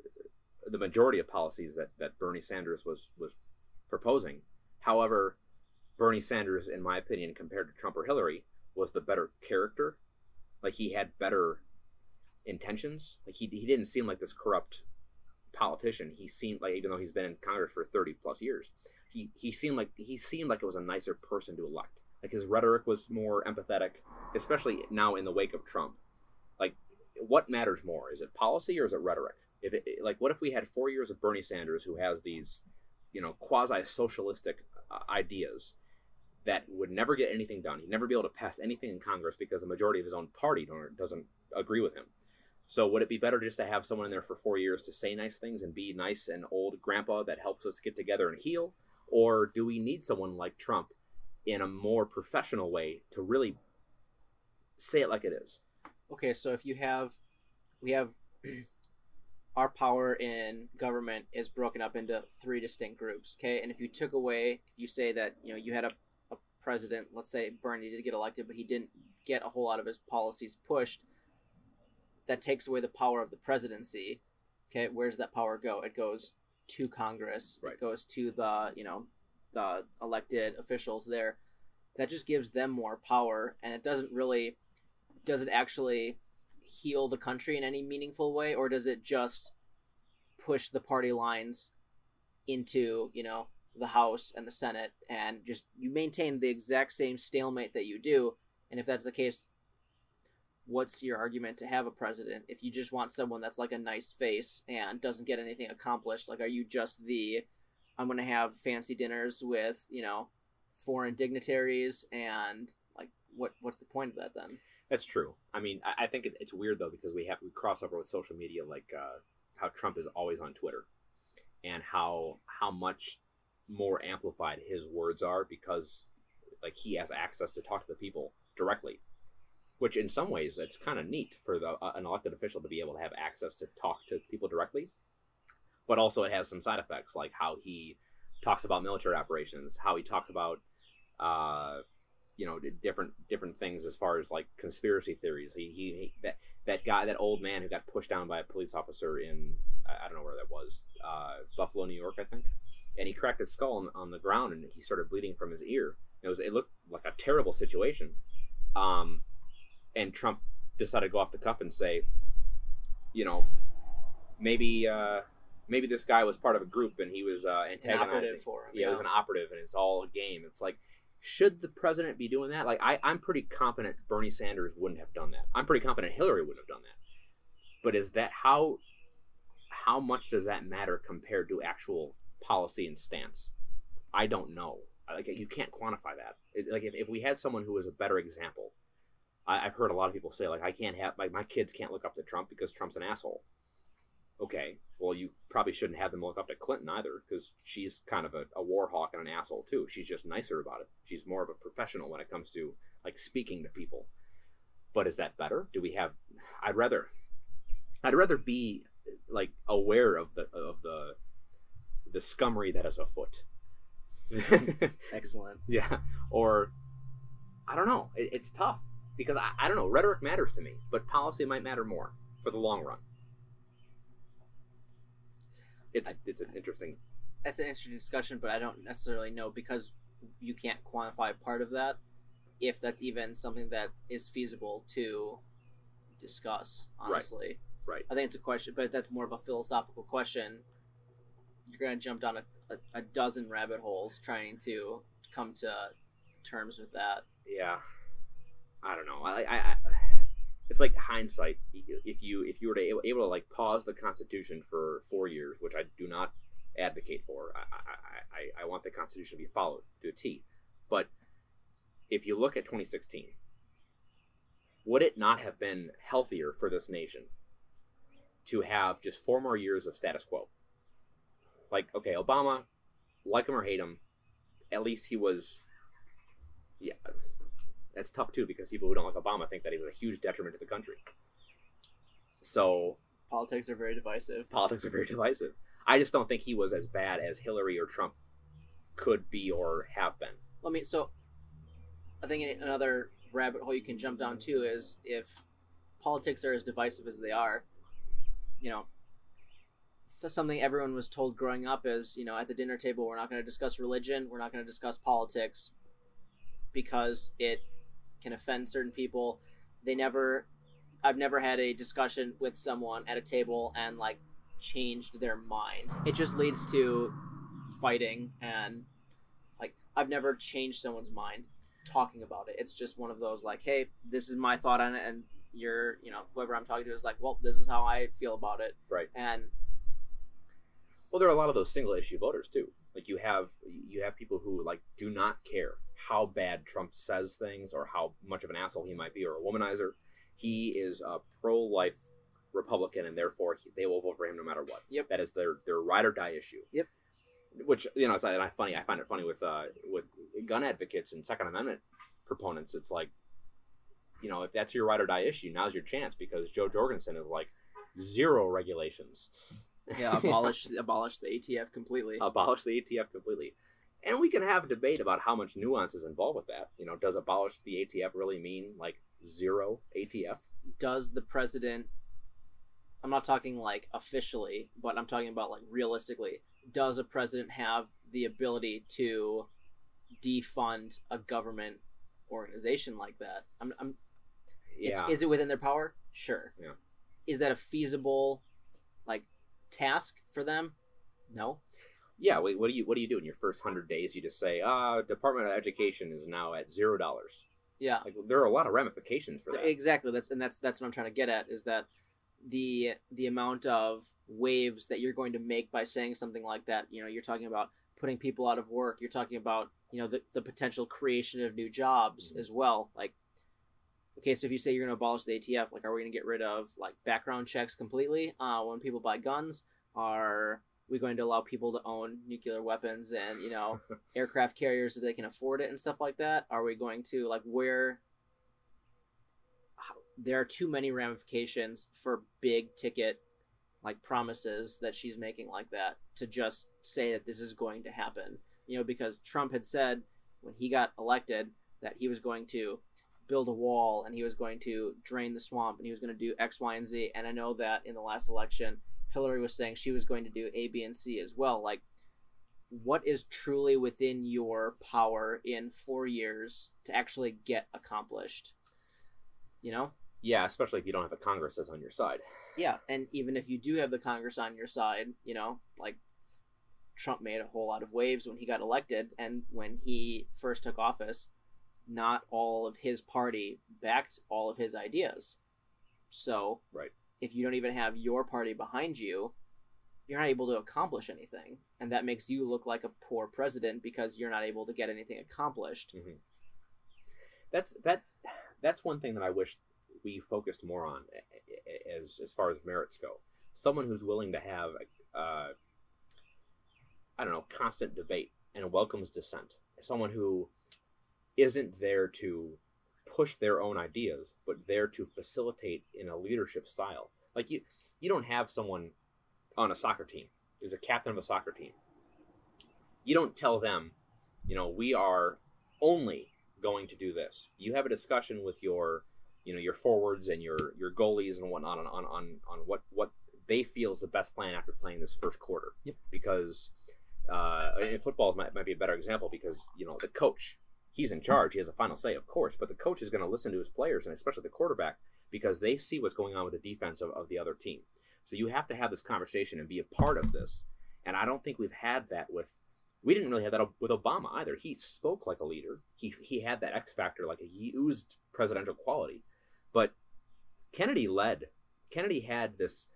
the majority of policies that that Bernie Sanders was was proposing. However, Bernie Sanders, in my opinion, compared to Trump or Hillary, was the better character. Like he had better intentions. Like he he didn't seem like this corrupt politician. He seemed like even though he's been in Congress for 30 plus years, he he seemed like he seemed like it was a nicer person to elect. Like his rhetoric was more empathetic, especially now in the wake of Trump. Like, what matters more? Is it policy or is it rhetoric? If it, like, what if we had four years of Bernie Sanders, who has these, you know, quasi-socialistic uh, ideas that would never get anything done? He'd never be able to pass anything in Congress because the majority of his own party doesn't agree with him. So would it be better just to have someone in there for four years to say nice things and be nice and old grandpa that helps us get together and heal? Or do we need someone like Trump in a more professional way to really say it like it is? Okay, so if you have, we have, our power in government is broken up into three distinct groups. Okay, and if you took away, if you say that you know you had a president, let's say Bernie did get elected, but he didn't get a whole lot of his policies pushed, that takes away the power of the presidency. Okay, where's that power go? It goes to Congress. Right. It goes to the you know the elected officials there. That just gives them more power, and it doesn't really does it actually heal the country in any meaningful way or does it just push the party lines into you know the house and the senate and just you maintain the exact same stalemate that you do and if that's the case what's your argument to have a president if you just want someone that's like a nice face and doesn't get anything accomplished like are you just the i'm going to have fancy dinners with you know foreign dignitaries and like what what's the point of that then That's true. I mean, I, I think it, it's weird though because we have we cross over with social media, like uh, how Trump is always on Twitter, and how how much more amplified his words are because like he has access to talk to the people directly, which in some ways it's kind of neat for the uh, an elected official to be able to have access to talk to people directly, but also it has some side effects like how he talks about military operations, how he talks about. Uh, you know different different things as far as like conspiracy theories. He, he, he that that guy that old man who got pushed down by a police officer in I don't know where that was uh, Buffalo, New York, I think, and he cracked his skull on, on the ground and he started bleeding from his ear. It was it looked like a terrible situation, um, and Trump decided to go off the cuff and say, you know, maybe. Uh, Maybe this guy was part of a group and he was uh, an antagonizing. operative for him Yeah, it was an operative, and it's all a game. It's like should the president be doing that? Like, I, I'm pretty confident Bernie Sanders wouldn't have done that. I'm pretty confident Hillary wouldn't have done that. But is that how how much does that matter compared to actual policy and stance? I don't know. Like, you can't quantify that. Like, if, if we had someone who was a better example, I, I've heard a lot of people say, like, I can't have like my kids can't look up to Trump because Trump's an asshole. Okay, well, you probably shouldn't have them look up to Clinton either, because she's kind of a, a war hawk and an asshole too. She's just nicer about it. She's more of a professional when it comes to like speaking to people. But is that better? Do we have? I'd rather, I'd rather be like aware of the of the the scummery that is afoot. Excellent. yeah, or I don't know. It, it's tough because I, I don't know. Rhetoric matters to me, but policy might matter more for the long run. It's it's an interesting. That's an interesting discussion, but I don't necessarily know because you can't quantify part of that if that's even something that is feasible to discuss. Honestly, Right. I think it's a question, but that's more of a philosophical question. You're gonna jump down a, a, a dozen rabbit holes trying to come to terms with that. Yeah, I don't know. I, I, I it's like hindsight. If you if you were to able, to like pause the Constitution for four years, which I do not advocate for. I, I, I, I want the Constitution to be followed to a T. But if you look at 2016, would it not have been healthier for this nation to have just four more years of status quo? Like, okay, Obama, like him or hate him, at least he was, yeah, that's tough too because people who don't like Obama think that he was a huge detriment to the country. So Politics are very divisive. politics are very divisive. I just don't think he was as bad as Hillary or Trump could be or have been. I mean, so I think another rabbit hole you can jump down to is if politics are as divisive as they are, you know, something everyone was told growing up is, you know, at the dinner table, we're not going to discuss religion, we're not going to discuss politics because it can offend certain people. They never, I've never had a discussion with someone at a table and like changed their mind. It just leads to fighting and like I've never changed someone's mind talking about it. It's just one of those like, hey, this is my thought on it, and you're, you know, whoever I'm talking to is like, well, this is how I feel about it, Right. and Well, there are a lot of those single issue voters too. Like you have you have people who like do not care how bad Trump says things or how much of an asshole he might be or a womanizer. He is a pro life Republican and therefore he, they will vote for him no matter what. Yep. That is their their ride or die issue. Yep. Which you know, it's not I funny. I find it funny with uh with gun advocates and Second Amendment proponents. It's like, you know, if that's your ride or die issue, now's your chance because Jo Jorgensen is like zero regulations. yeah, abolish abolish the ATF completely. abolish the ATF completely. And we can have a debate about how much nuance is involved with that. You know, does abolish the ATF really mean like zero ATF? Does the president? I'm not talking like officially, but I'm talking about like realistically. Does a president have the ability to defund a government organization like that? I'm, I'm Yeah. is it within their power? Sure. Yeah. Is that a feasible, task for them? No. yeah. Wait, what do you what do you do in your first hundred days? You just say, uh, Department of Education is now at zero dollars. Yeah. Like there are a lot of ramifications for that. Exactly. That's and that's that's what I'm trying to get at is that the the amount of waves that you're going to make by saying something like that. You know, you're talking about putting people out of work. You're talking about you know the the potential creation of new jobs Mhm. as well. Like, okay, so if you say you're going to abolish the ATF, like, are we going to get rid of like background checks completely uh, when people buy guns? Are we going to allow people to own nuclear weapons and you know aircraft carriers so they can afford it and stuff like that? Are we going to like where there are too many ramifications for big ticket like promises that she's making like that to just say that this is going to happen. You know, because Trump had said when he got elected that he was going to build a wall and he was going to drain the swamp and he was going to do X, Y, and Z. And I know that in the last election, Hillary was saying she was going to do A, B, and C as well. Like, what is truly within your power in four years to actually get accomplished? You know? yeah, especially if you don't have a Congress that's on your side. Yeah, and even if you do have the Congress on your side, you know, like Trump made a whole lot of waves when he got elected, and when he first took office, not all of his party backed all of his ideas. So, Right. if you don't even have your party behind you, you're not able to accomplish anything, and that makes you look like a poor president because you're not able to get anything accomplished. that's that that's one thing that I wish we focused more on as as far as merits go. Someone who's willing to have uh, I don't know constant debate and welcomes dissent. Someone who isn't there to push their own ideas, but there to facilitate in a leadership style. Like you, you don't have someone on a soccer team who's a captain of a soccer team. You don't tell them, you know, we are only going to do this. You have a discussion with your, you know, your forwards and your your goalies and whatnot on on on, on what what they feel is the best plan after playing this first quarter. Yep. Because uh, in football might, might be a better example because you know the coach he's in charge he has a final say of course but the coach is going to listen to his players and especially the quarterback because they see what's going on with the defense of, of the other team. So you have to have this conversation and be a part of this and i don't think we've had that with we didn't really have that with obama either. He spoke like a leader. He, he had that x factor like he oozed presidential quality. But kennedy led kennedy had this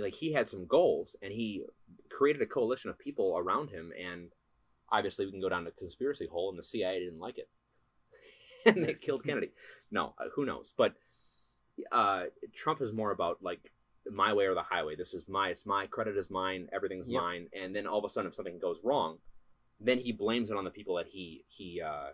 like he had some goals and he created a coalition of people around him and obviously we can go down the conspiracy hole and the cia didn't like it. And they killed kennedy. No uh, who knows? But uh, trump is more about like my way or the highway. This is my it's my credit is mine everything's Yep. mine. And then all of a sudden if something goes wrong then he blames it on the people that he he uh,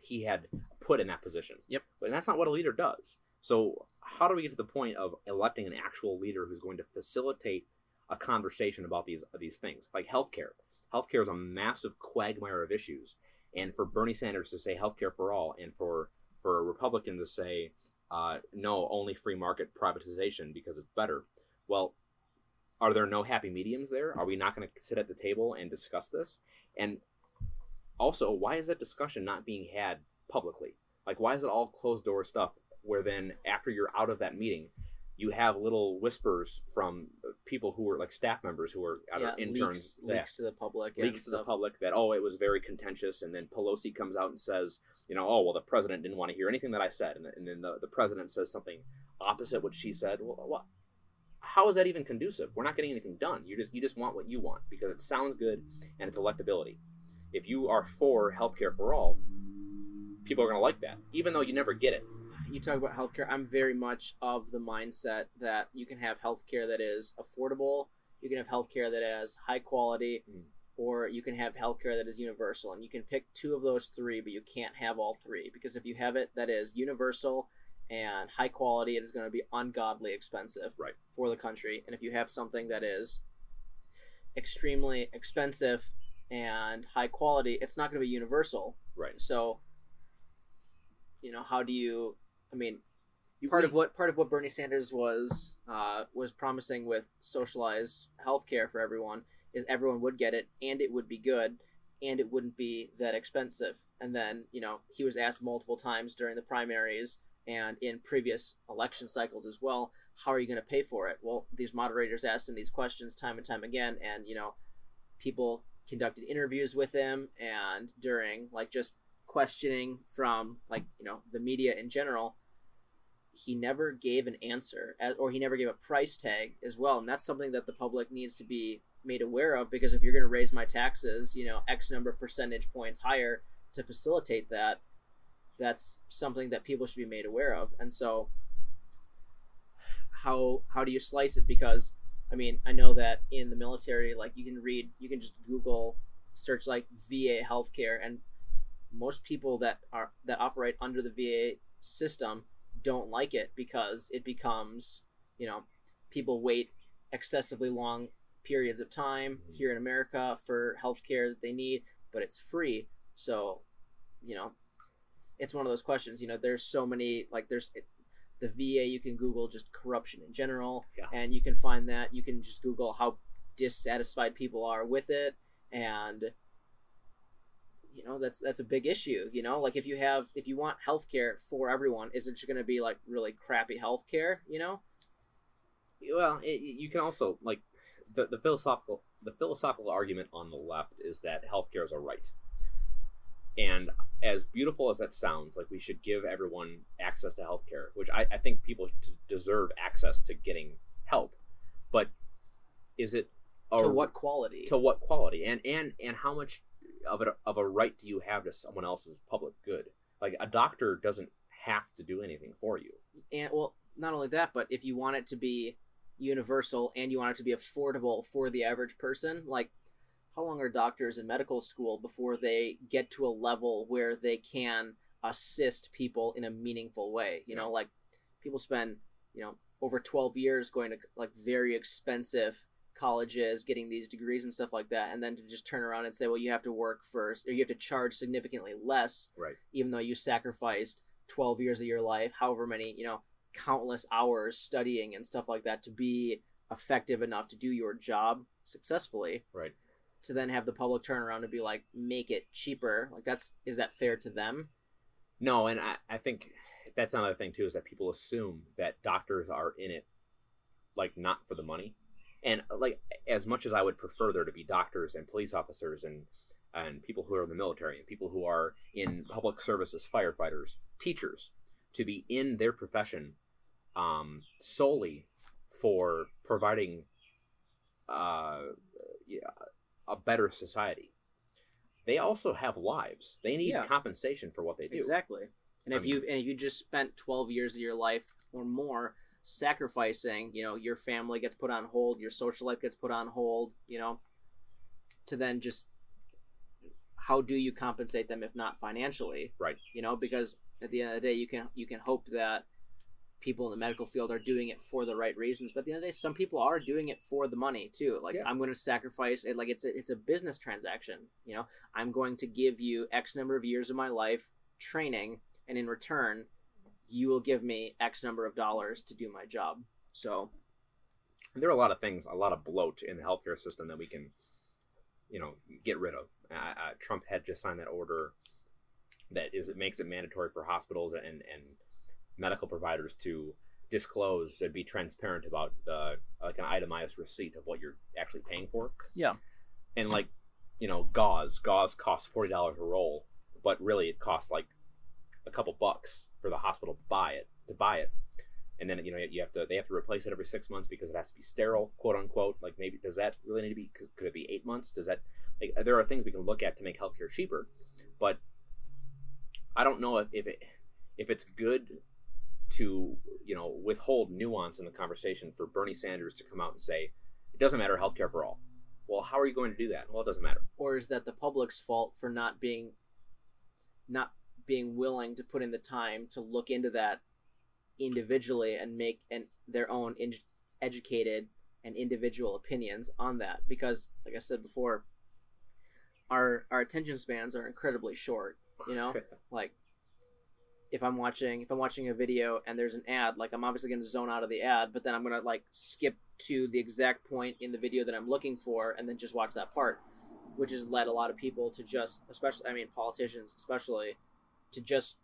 he had put in that position. Yep. but that's not what a leader does. So how do we get to the point of electing an actual leader who's going to facilitate a conversation about these these things? Like healthcare healthcare is a massive quagmire of issues. And for bernie sanders to say healthcare for all and for for a republican to say uh, no only free market privatization because it's better well are there no happy mediums there? Are we not going to sit at the table and discuss this? And also why is that discussion not being had publicly? Like why is it all closed door stuff where then after you're out of that meeting you have little whispers from people who are like staff members who are yeah, interns leaks, that- leaks to the public. and leaks to the public that oh it was very contentious and then pelosi comes out and says you know oh well the president didn't want to hear anything that i said and, and then the, the president says something opposite what she said. Well what how is that even conducive? We're not getting anything done. You just you just want what you want because it sounds good and it's electability. If you are for healthcare for all people are going to like that even though you never get it you talk about healthcare. I'm very much of the mindset that you can have healthcare that is affordable, you can have healthcare that is high quality, Mm. or you can have healthcare that is universal. And you can pick two of those three, but you can't have all three because if you have it that is universal and high quality, it is going to be ungodly expensive Right. for the country. And if you have something that is extremely expensive and high quality, it's not going to be universal. right So, you know, how do you? I mean, you part of what part of what Bernie Sanders was uh, was promising with socialized healthcare for everyone is everyone would get it and it would be good and it wouldn't be that expensive. And then you know he was asked multiple times during the primaries and in previous election cycles as well, how are you going to pay for it? Well, these moderators asked him these questions time and time again, and you know, people conducted interviews with him and during like just questioning from like you know the media in general he never gave an answer or he never gave a price tag as well and that's something that the public needs to be made aware of because if you're going to raise my taxes you know x number of percentage points higher to facilitate that that's something that people should be made aware of. And so how how do you slice it? Because i mean i know that in the military like you can read you can just google search like va healthcare and most people that are that operate under the va system don't like it because it becomes you know people wait excessively long periods of time mm-hmm. here in america for healthcare that they need but it's free. So you know it's one of those questions you know there's so many like there's the va you can google just corruption in general Yeah. and you can find that. You can just google how dissatisfied people are with it and you know that's that's a big issue you know like if you have if you want healthcare for everyone is it going to be like really crappy healthcare you know well it, you can also like the, the philosophical the philosophical argument on the left is that healthcare is a right. And as beautiful as that sounds, like we should give everyone access to healthcare, which I, I think people deserve access to getting help. But is it a, to what quality? To what quality? And and and how much of a of a right do you have to someone else's public good? Like a doctor doesn't have to do anything for you. And well, not only that, but if you want it to be universal and you want it to be affordable for the average person, like how long are doctors in medical school before they get to a level where they can assist people in a meaningful way? You know, like people spend, you know, over 12 years going to like very expensive colleges getting these degrees and stuff like that and then to just turn around and say well you have to work first or you have to charge significantly less right even though you sacrificed 12 years of your life however many you know countless hours studying and stuff like that to be effective enough to do your job successfully. Right. To then have the public turn around and be like, make it cheaper. Like that's is that fair to them? No, and I, I think that's another thing too is that people assume that doctors are in it like not for the money. And like as much as I would prefer there to be doctors and police officers and and people who are in the military and people who are in public services, firefighters, teachers, to be in their profession um, solely for providing uh, a better society. They also have lives. They need yeah. compensation for what they do. Exactly. And I if mean, you and if you just spent twelve years of your life or more sacrificing, you know, your family gets put on hold, your social life gets put on hold, you know, to then just how do you compensate them if not financially? Right. You know, because at the end of the day, you can you can hope that people in the medical field are doing it for the right reasons. But at the end of the day, some people are doing it for the money too. Like yeah. I'm going to sacrifice it. Like it's a, it's a business transaction. You know, I'm going to give you X number of years of my life training, and in return, you will give me X number of dollars to do my job. So there are a lot of things, a lot of bloat in the healthcare system that we can, you know, get rid of. Uh, uh, Trump had just signed that order that is it makes it mandatory for hospitals and and medical providers to disclose and be transparent about uh, like an itemized receipt of what you're actually paying for. Yeah. And like, you know, gauze. Gauze costs forty dollars a roll, but really it costs like a couple bucks for the hospital to buy it to buy it. And then you know you have to they have to replace it every six months because it has to be sterile, quote unquote. Like maybe does that really need to be? Could, could it be eight months? Does that? Like, there are things we can look at to make healthcare cheaper, but I don't know if, if it if it's good to you know withhold nuance in the conversation for Bernie Sanders to come out and say it doesn't matter healthcare for all. Well, how are you going to do that? Well, it doesn't matter. Or is that the public's fault for not being not being willing to put in the time to look into that individually and make and their own in, educated and individual opinions on that because like I said before our our attention spans are incredibly short, you know? like if I'm watching if I'm watching a video and there's an ad, like I'm obviously going to zone out of the ad, but then I'm going to like skip to the exact point in the video that I'm looking for and then just watch that part, which has led a lot of people to just, especially I mean politicians especially, to just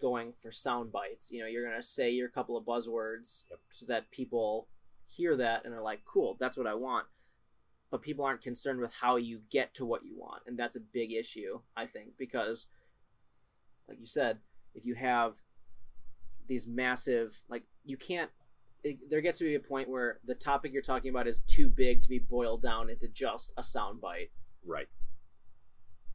going for sound bites. You know, you're going to say your couple of buzzwords yep. so that people hear that and are like, "Cool, that's what I want." But people aren't concerned with how you get to what you want, and that's a big issue, I think, because like you said, if you have these massive like you can't it, there gets to be a point where the topic you're talking about is too big to be boiled down into just a sound bite right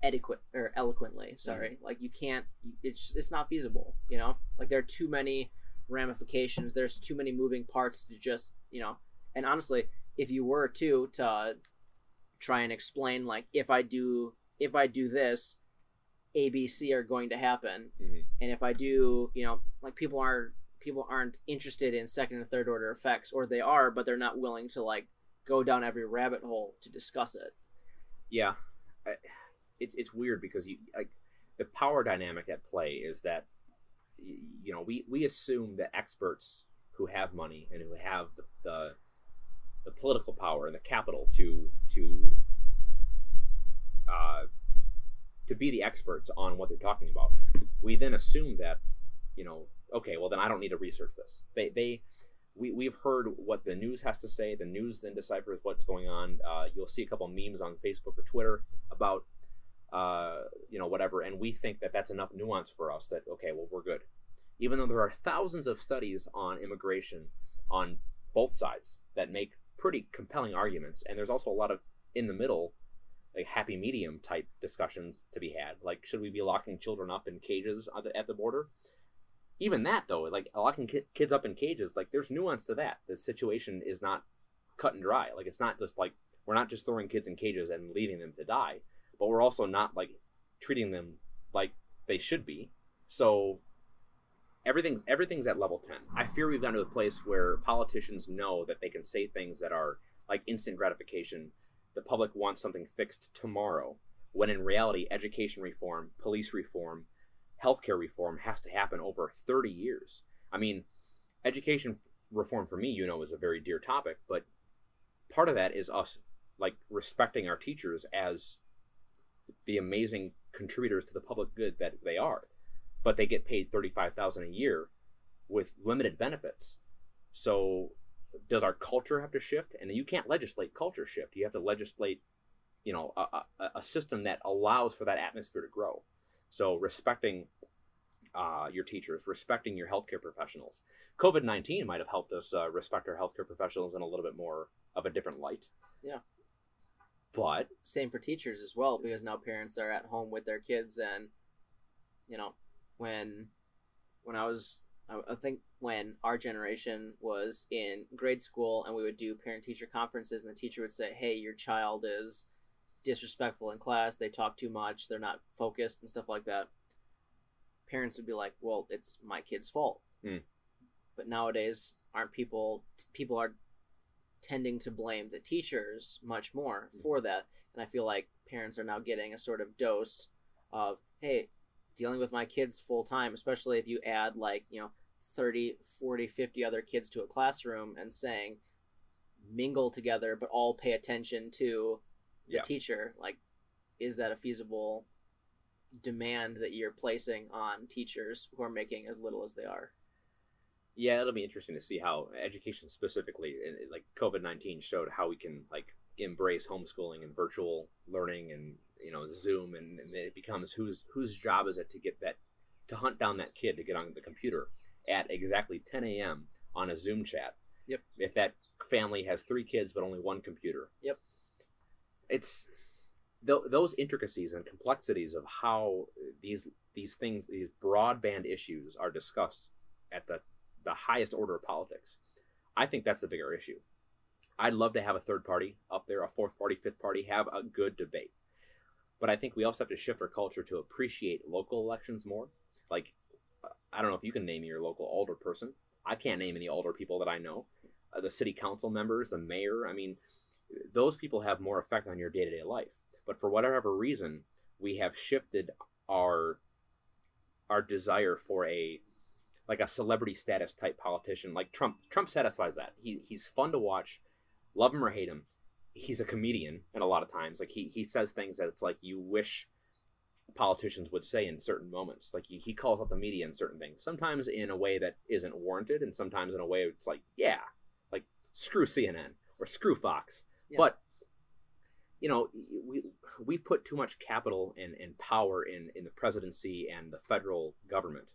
adequate or eloquently sorry mm-hmm. like you can't it's it's not feasible you know like there are too many ramifications there's too many moving parts to just you know and honestly if you were to to try and explain like if i do if i do this ABC are going to happen. Mm-hmm. And if I do, you know, like people aren't people aren't interested in second and third order effects, or they are, but they're not willing to like go down every rabbit hole to discuss it. Yeah, I, it's it's weird because you like the power dynamic at play is that you know we we assume that experts who have money and who have the, the the political power and the capital to to uh, to be the experts on what they're talking about. We then assume that, you know, okay, well then I don't need to research this. They they we, we've heard what the news has to say. The news then deciphers what's going on. Uh, you'll see a couple memes on Facebook or Twitter about, uh, you know, whatever. And we think that that's enough nuance for us that, okay, well, we're good. Even though there are thousands of studies on immigration on both sides that make pretty compelling arguments. And there's also a lot of in the middle, like happy medium type discussions to be had. Like, should we be locking children up in cages at the, at the border? even that though, like locking ki- kids up in cages, like there's nuance to that. The situation is not cut and dry. Like it's not just like we're not just throwing kids in cages and leaving them to die, but we're also not like treating them like they should be. So everything's everything's at level 10. I fear we've gotten to a place where politicians know that they can say things that are like instant gratification. The public wants something fixed tomorrow, when in reality education reform, police reform, healthcare reform has to happen over 30 years. I mean, education reform for me, you know, is a very dear topic, but part of that is us like respecting our teachers as the amazing contributors to the public good that they are. But they get paid 35,000 a year with limited benefits. So does our culture have to shift? And you can't legislate culture shift. You have to legislate, you know, a, a, a system that allows for that atmosphere to grow. So respecting uh, your teachers, respecting your healthcare professionals. COVID 19 might have helped us uh, respect our healthcare professionals in a little bit more of a different light. Yeah. But same for teachers as well, because now parents are at home with their kids, and you know, when when I was, I think when our generation was in grade school, and we would do parent teacher conferences, and the teacher would say, "Hey, your child is disrespectful in class. They talk too much. They're not focused and stuff like that. Parents would be like, "Well, it's my kid's fault." Mm. But nowadays, aren't people people are tending to blame the teachers much more mm. for that, and I feel like parents are now getting a sort of dose of, "Hey, dealing with my kids full time, especially if you add like, you know, 30, 40, 50 other kids to a classroom and saying mingle together but all pay attention to the Yeah. teacher like is that a feasible demand that you're placing on teachers who are making as little as they are yeah, it'll be interesting to see how education specifically, and, like COVID 19 showed how we can like embrace homeschooling and virtual learning and, you know, Zoom. And, and it becomes whose whose job is it to get that, to hunt down that kid to get on the computer at exactly 10 a.m. on a Zoom chat. Yep. If that family has three kids but only one computer. Yep. It's th- those intricacies and complexities of how these these things these broadband issues are discussed at the the highest order of politics. I think that's the bigger issue. I'd love to have a third party up there, a fourth party, fifth party, have a good debate. But I think we also have to shift our culture to appreciate local elections more. Like, I don't know if you can name me your local alder person. I can't name any alder people that I know. Uh, the city council members, the mayor. I mean, those people have more effect on your day to day life. But for whatever reason, we have shifted our our desire for a like a celebrity status type politician like Trump. Trump satisfies that. He he's fun to watch, love him or hate him. He's a comedian, and a lot of times, like he he says things that it's like you wish politicians would say in certain moments. Like he, he calls out the media in certain things, sometimes in a way that isn't warranted, and sometimes in a way it's like, yeah, like screw CNN or screw Fox. Yeah. But you know, we we put too much capital and, and power in, in the presidency and the federal government.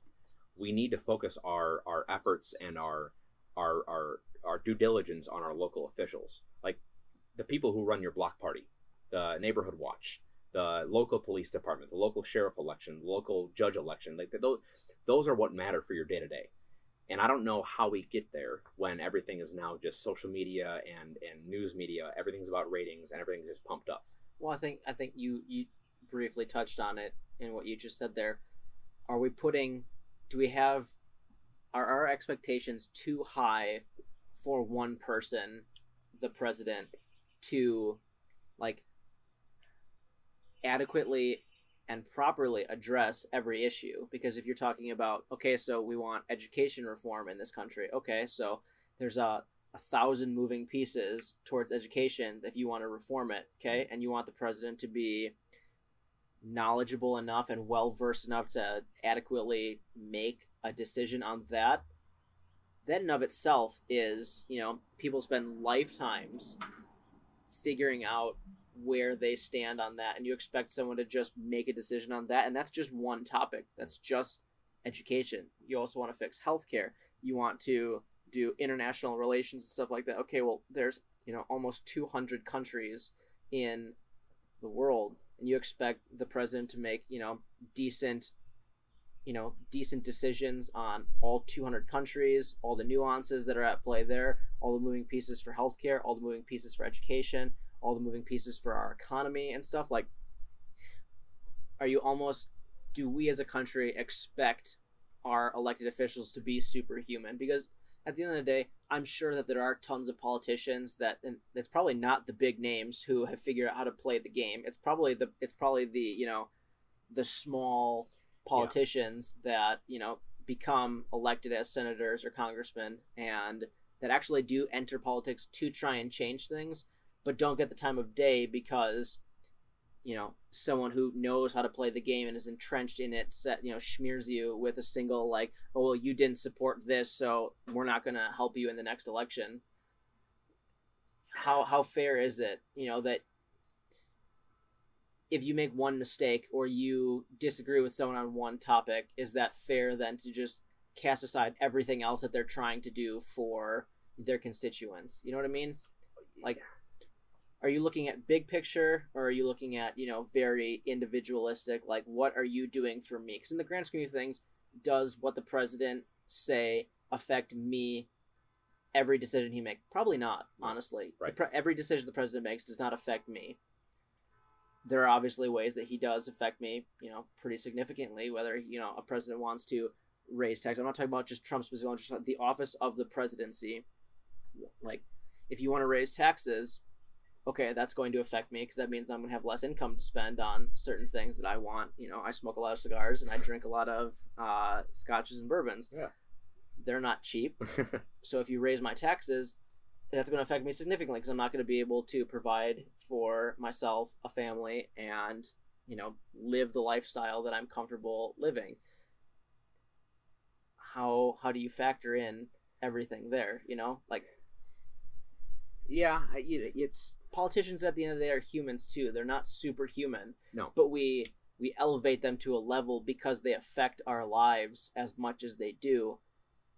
We need to focus our, our efforts and our, our our our due diligence on our local officials, like the people who run your block party, the neighborhood watch, the local police department, the local sheriff election, the local judge election. Like those those are what matter for your day to day. And I don't know how we get there when everything is now just social media and, and news media. Everything's about ratings and everything's just pumped up. well i think i think you you briefly touched on it in what you just said there are we putting do we have are our expectations too high for one person the president to like adequately and properly address every issue? Because if you're talking about okay so we want education reform in this country okay so there's a, a thousand moving pieces towards education if you want to reform it okay mm-hmm. and you want the president to be knowledgeable enough and well versed enough to adequately make a decision on that that in of itself is you know people spend lifetimes figuring out where they stand on that and you expect someone to just make a decision on that and that's just one topic. That's just education. You also want to fix healthcare. You want to do international relations and stuff like that. Okay well there's you know almost 200 countries in the world and you expect the president to make you know decent you know decent decisions on all 200 countries all the nuances that are at play there all the moving pieces for healthcare all the moving pieces for education all the moving pieces for our economy and stuff like are you almost do we as a country expect our elected officials to be superhuman? Because at the end of the day i'm sure that there are tons of politicians that and it's probably not the big names who have figured out how to play the game it's probably the it's probably the you know the small politicians yeah. that you know become elected as senators or congressmen and that actually do enter politics to try and change things but don't get the time of day because you know someone who knows how to play the game and is entrenched in it set you know smears you with a single like oh well you didn't support this so we're not going to help you in the next election. How how fair is it you know that if you make one mistake or you disagree with someone on one topic is that fair then to just cast aside everything else that they're trying to do for their constituents? You know what i mean? Like are you looking at big picture or are you looking at you know very individualistic like what are you doing for me? Because in the grand scheme of things does what the president say affect me? Every decision he makes probably not honestly. Right. pre- every decision the president makes does not affect me. There are obviously ways that he does affect me you know pretty significantly whether you know a president wants to raise taxes i'm not talking about just trump specifically just the office of the presidency. Like if you want to raise taxes okay, that's going to affect me because that means I'm going to have less income to spend on certain things that I want. You know, I smoke a lot of cigars and I drink a lot of uh, scotches and bourbons. Yeah. They're not cheap. so if you raise my taxes, that's going to affect me significantly because I'm not going to be able to provide for myself, a family, and, you know, live the lifestyle that I'm comfortable living. How how do you factor in everything there, you know? Like yeah, it's politicians at the end of the day are humans too. They're not superhuman. No. But we we elevate them to a level because they affect our lives as much as they do.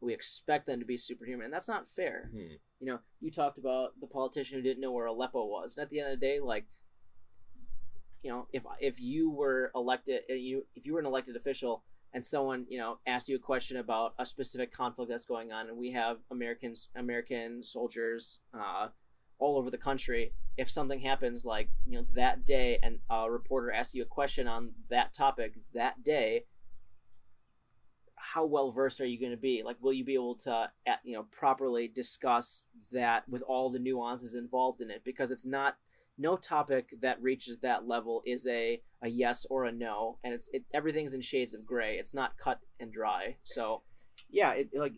We expect them to be superhuman, and that's not fair. Hmm. You know, you talked about the politician who didn't know where Aleppo was, and at the end of the day, like, you know, if if you were elected, uh, you if you were an elected official, and someone you know asked you a question about a specific conflict that's going on, and we have Americans, American soldiers, uh, all over the country if something happens like you know that day and a reporter asks you a question on that topic that day how well versed are you going to be? Like will you be able to you know properly discuss that with all the nuances involved in it? Because it's not no topic that reaches that level is a a yes or a no and it's it, everything's in shades of gray. It's not cut and dry. So yeah it, like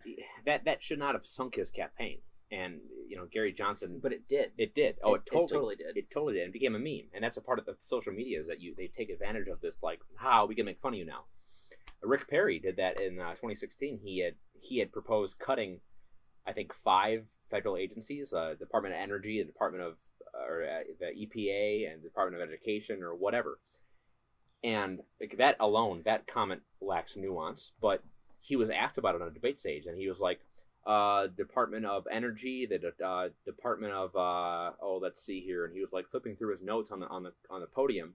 that that should not have sunk his campaign and you know Gary Johnson. But it did. It did. Oh, it, it, totally, it totally did. It totally did. and it became a meme, and that's a part of the social media is that you they take advantage of this. Like, how we can make fun of you now. Rick Perry did that in uh, 2016. He had he had proposed cutting, I think five federal agencies: uh, Department of Energy, the Department of or uh, the EPA, and the Department of Education, or whatever. And like, that alone, that comment lacks nuance. But he was asked about it on a debate stage, and he was like, uh, Department of Energy, the uh, Department of uh, oh, let's see here, and he was like flipping through his notes on the on the on the podium.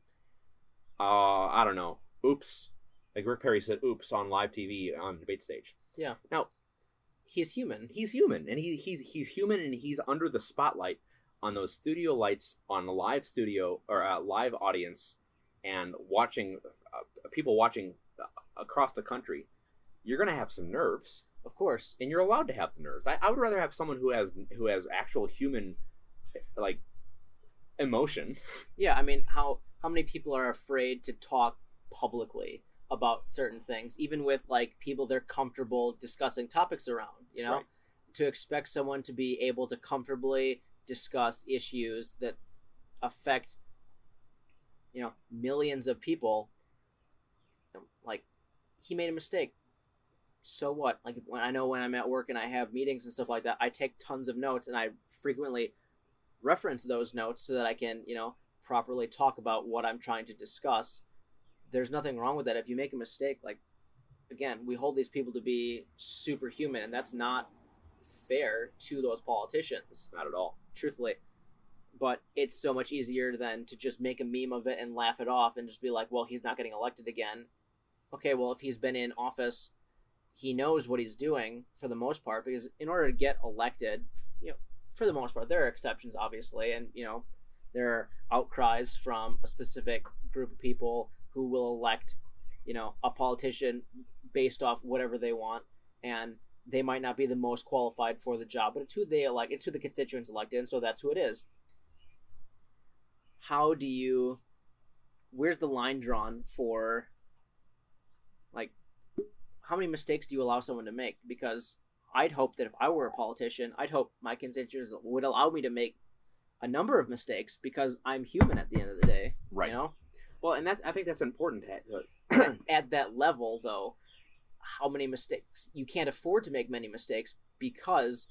Uh, I don't know. Oops, like Rick Perry said, "Oops" on live TV on debate stage. Yeah. Now, he's human. He's human, and he he's he's human, and he's under the spotlight on those studio lights on the live studio or uh, live audience, and watching uh, people watching uh, across the country. You're gonna have some nerves of course. And you're allowed to have the nerves. I, I would rather have someone who has who has actual human eh, like emotion. Yeah, I mean, how how many people are afraid to talk publicly about certain things, even with like people they're comfortable discussing topics around, you know? Right. To expect someone to be able to comfortably discuss issues that affect you know millions of people like he made a mistake so what? Like when I know when I'm at work and I have meetings and stuff like that, I take tons of notes and I frequently reference those notes so that I can, you know, properly talk about what I'm trying to discuss. There's nothing wrong with that. If you make a mistake, like again, we hold these people to be superhuman and that's not fair to those politicians, Not at all. truthfully. But it's so much easier than to just make a meme of it and laugh it off and just be like, well, he's not getting elected again. Okay, well, if he's been in office, he knows what he's doing for the most part because in order to get elected, you know, for the most part, there are exceptions, obviously, and, you know, there are outcries from a specific group of people who will elect, you know, a politician based off whatever they want. And they might not be the most qualified for the job, but it's who they elect. It's who the constituents elected, and so that's who it is. How do you? Where's the line drawn for? Like, how many mistakes do you allow someone to make? Because I'd hope that if I were a politician, I'd hope my constituents would allow me to make a number of mistakes because I'm human at the end of the day. Right. You know, Well, and that's I think that's important to at that level though how many mistakes you can't afford to make many mistakes because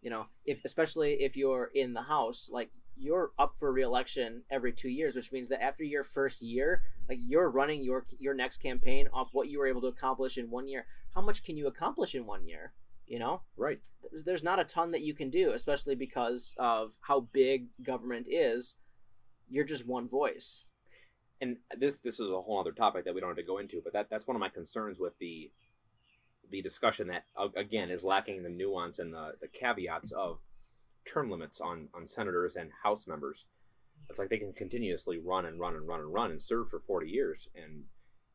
you know if especially if you're in the house like you're up for reelection every two years which means that after your first year like you're running your your next campaign off what you were able to accomplish in one year. How much can you accomplish in one year you know? Right. there's, not a ton that you can do especially because of how big government is. You're just one voice. And this this is a whole other topic that we don't have to go into, but that that's one of my concerns with the the discussion that again is lacking the nuance and the, the caveats of term limits on on senators and House members. It's like they can continuously run and run and run and run and serve for forty years, and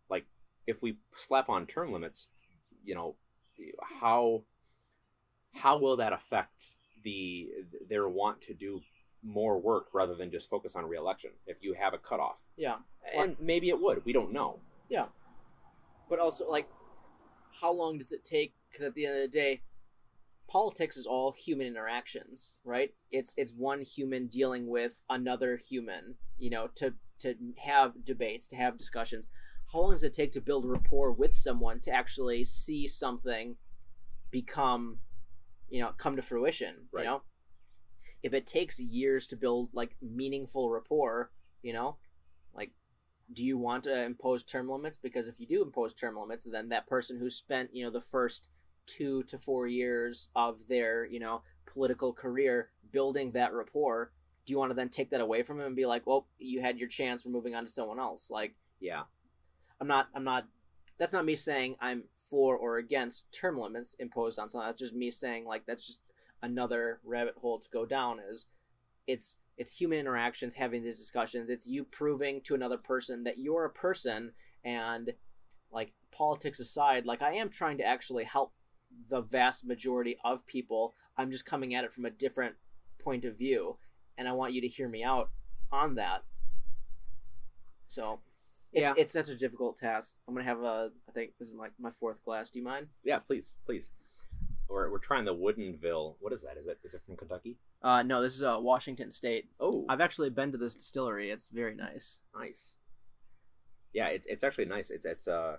like if we slap on term limits, you know, how how will that affect the their want to do more work rather than just focus on reelection if you have a cutoff yeah and maybe it would. We don't know. Yeah, but also like how long does it take because at the end of the day politics is all human interactions right? It's it's one human dealing with another human you know to to have debates to have discussions. How long does it take to build rapport with someone to actually see something become you know come to fruition Right. you know? If it takes years to build like meaningful rapport you know like do you want to impose term limits? Because if you do impose term limits then that person who spent you know the first two to four years of their you know political career building that rapport do you want to then take that away from him and be like well you had your chance we're moving on to someone else like Yeah. i'm not i'm not that's not me saying i'm for or against term limits imposed on someone that's just me saying like that's just another rabbit hole to go down is it's it's human interactions having these discussions it's you proving to another person that you're a person and like politics aside like i am trying to actually help the vast majority of people i'm just coming at it from a different point of view and i want you to hear me out on that so it's, Yeah. it's such a difficult task i'm gonna have a i think this is my, my fourth glass do you mind Yeah, please, please. We're, we're trying the Woodinville. What is that? Is it is it from Kentucky? uh no this is uh washington state Oh, i've actually been to this distillery it's very nice nice. Yeah, it's it's actually nice. It's it's uh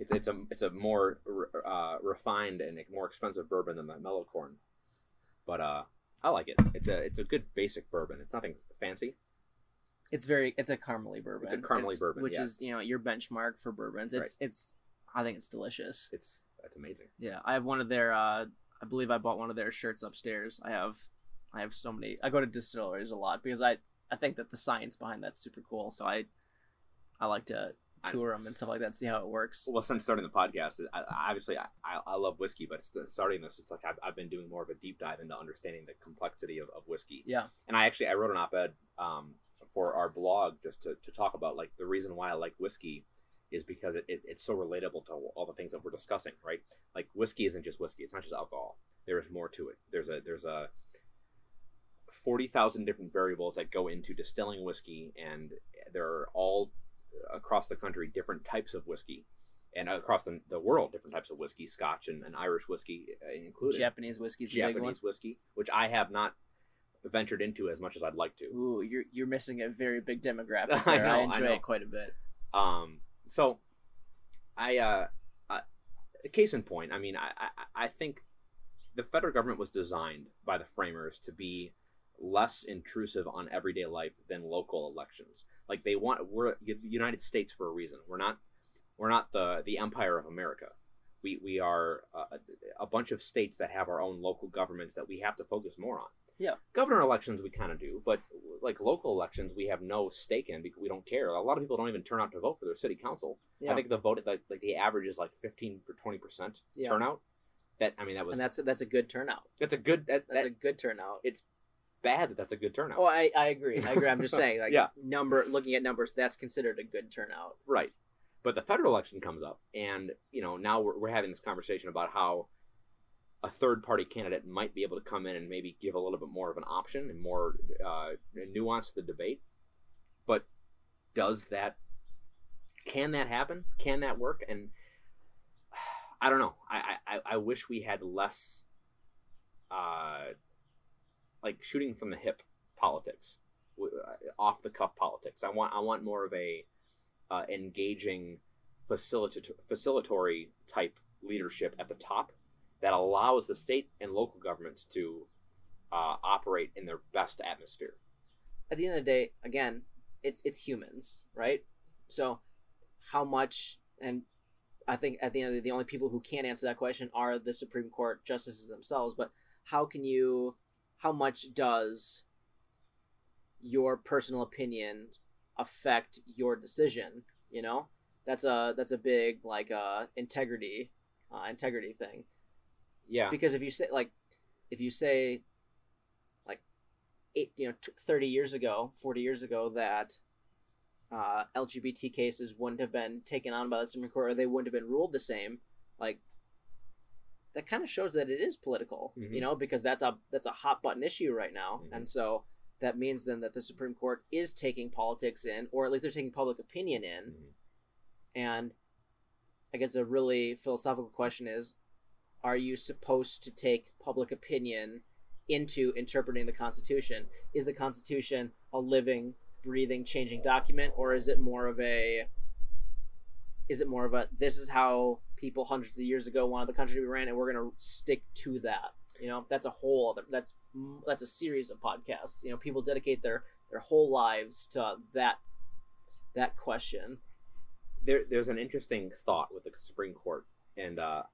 it's it's a it's a more uh, refined and more expensive bourbon than the mellow corn, but uh I like it. It's a it's a good basic bourbon. It's nothing fancy. It's very it's a caramely bourbon. It's a caramely bourbon, which is you know your benchmark for bourbons. It's it's I think it's delicious. It's that's amazing. Yeah, I have one of their. uh I believe I bought one of their shirts upstairs. I have I have so many. I go to distilleries a lot because I I think that the science behind that's super cool. So I I like to tour them and stuff like that, see how it works. Well, since starting the podcast, I, obviously I, I, love whiskey, but starting this, it's like I've, I've been doing more of a deep dive into understanding the complexity of, of whiskey. Yeah. And I actually I wrote an op-ed um, for our blog just to, to talk about like the reason why I like whiskey is because it, it, it's so relatable to all the things that we're discussing, right? Like whiskey isn't just whiskey; it's not just alcohol. There is more to it. There's a there's a forty thousand different variables that go into distilling whiskey, and there are all across the country different types of whiskey and across the, the world different types of whiskey scotch and, and irish whiskey uh, included Japanese whiskey's a big one. japanese whiskey which i have not ventured into as much as i'd like to Ooh, you're you're missing a very big demographic. I There. I, know, I enjoy know. it quite a bit. um so i uh I, case in point, I mean, I, I, I think the federal government was designed by the framers to be less intrusive on everyday life than local elections. Like they want, we're the United States for a reason. We're not, we're not the the empire of America. We we are a, a bunch of states that have our own local governments that we have to focus more on. Yeah. Governor elections we kind of do, but like local elections we have no stake in because we don't care. A lot of people don't even turn out to vote for their city council. Yeah. I think the vote like like the average is like 15 or 20 percent Yeah. turnout. That I mean that was and that's that's a good turnout. that's a good that, That's that a good turnout. it's bad that that's a good turnout. Oh, I, I agree. I agree. I'm just saying, like Yeah. number looking at numbers, that's considered a good turnout. Right. But the federal election comes up, and you know now we're, we're having this conversation about how a third party candidate might be able to come in and maybe give a little bit more of an option and more uh, nuance to the debate. But does that? Can that happen? Can that work? And I don't know. I I, I wish we had less, uh, like shooting from the hip politics, uh, off the cuff politics. I want I want more of a uh, engaging facilita- facilitatory type leadership at the top that allows the state and local governments to uh, operate in their best atmosphere. At the end of the day, again, it's it's humans, right? So, how much? And I think at the end of the day, the only people who can answer that question are the Supreme Court justices themselves. But how can you? How much does your personal opinion affect your decision? You know, that's a that's a big like uh, integrity uh, integrity thing. Yeah, because if you say like if you say like eight you know t- 30 years ago 40 years ago that uh, lgbt cases wouldn't have been taken on by the supreme court or they wouldn't have been ruled the same like that kind of shows that it is political Mhm. you know because that's a that's a hot button issue right now Mhm. and so that means then that the supreme court is taking politics in or at least they're taking public opinion in Mhm. and I guess a really philosophical question is are you supposed to take public opinion into interpreting the Constitution? Is the Constitution a living, breathing, changing document, or is it more of a is it more of a this is how people hundreds of years ago wanted the country to be ran and we're going to stick to that. You know that's a whole other that's that's a series of podcasts. You know people dedicate their their whole lives to that that question. There, there's an interesting thought with the Supreme Court, and uh,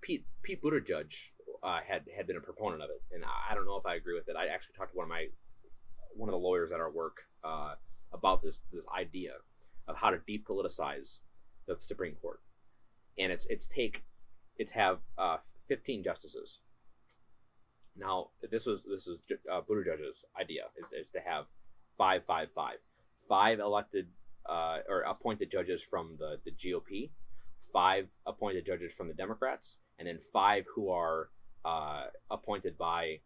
Pete Pete Buttigieg uh, had had been a proponent of it, and I don't know if I agree with it. I actually talked to one of my one of the lawyers at our work uh, about this this idea of how to depoliticize the Supreme Court, and it's it's take it's have uh, 15 justices. Now this was this is uh, Buttigieg's idea is, is to have five five five five elected uh, or appointed judges from the, the GOP, five appointed judges from the Democrats, and then five who are uh, appointed by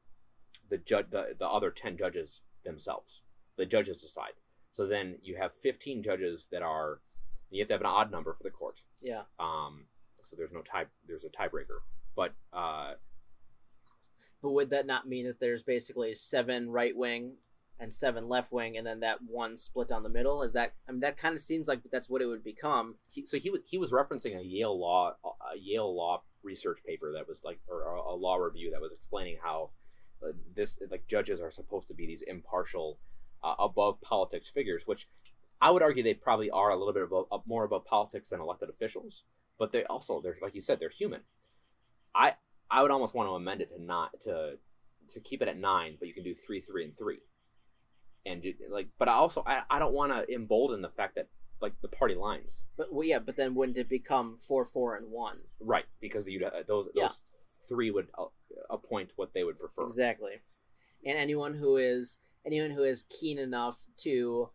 the judge the, the other 10 judges themselves. The judges decide. So then you have 15 judges that are you have to have an odd number for the court. yeah Um, so there's no tie there's a tiebreaker. But uh, But would that not mean that there's basically seven right wing and seven left wing, and then that one split down the middle? Is that I mean that kind of seems like that's what it would become. he, so he he was referencing a Yale law a Yale law research paper that was like or a, a law review that was explaining how uh, this like judges are supposed to be these impartial uh, above politics figures which I would argue they probably are a little bit above up more above politics than elected officials but they also they're like you said they're human I I would almost want to amend it to not to to keep it at 9 but you can do 3 3 and 3 and do, like but I also I, I don't want to embolden the fact that like the party lines But well, yeah, but then wouldn't it become four, four, and one? Right, because you uh, those Yeah. those three would uh, appoint what they would prefer. Exactly. And anyone who is anyone who is keen enough to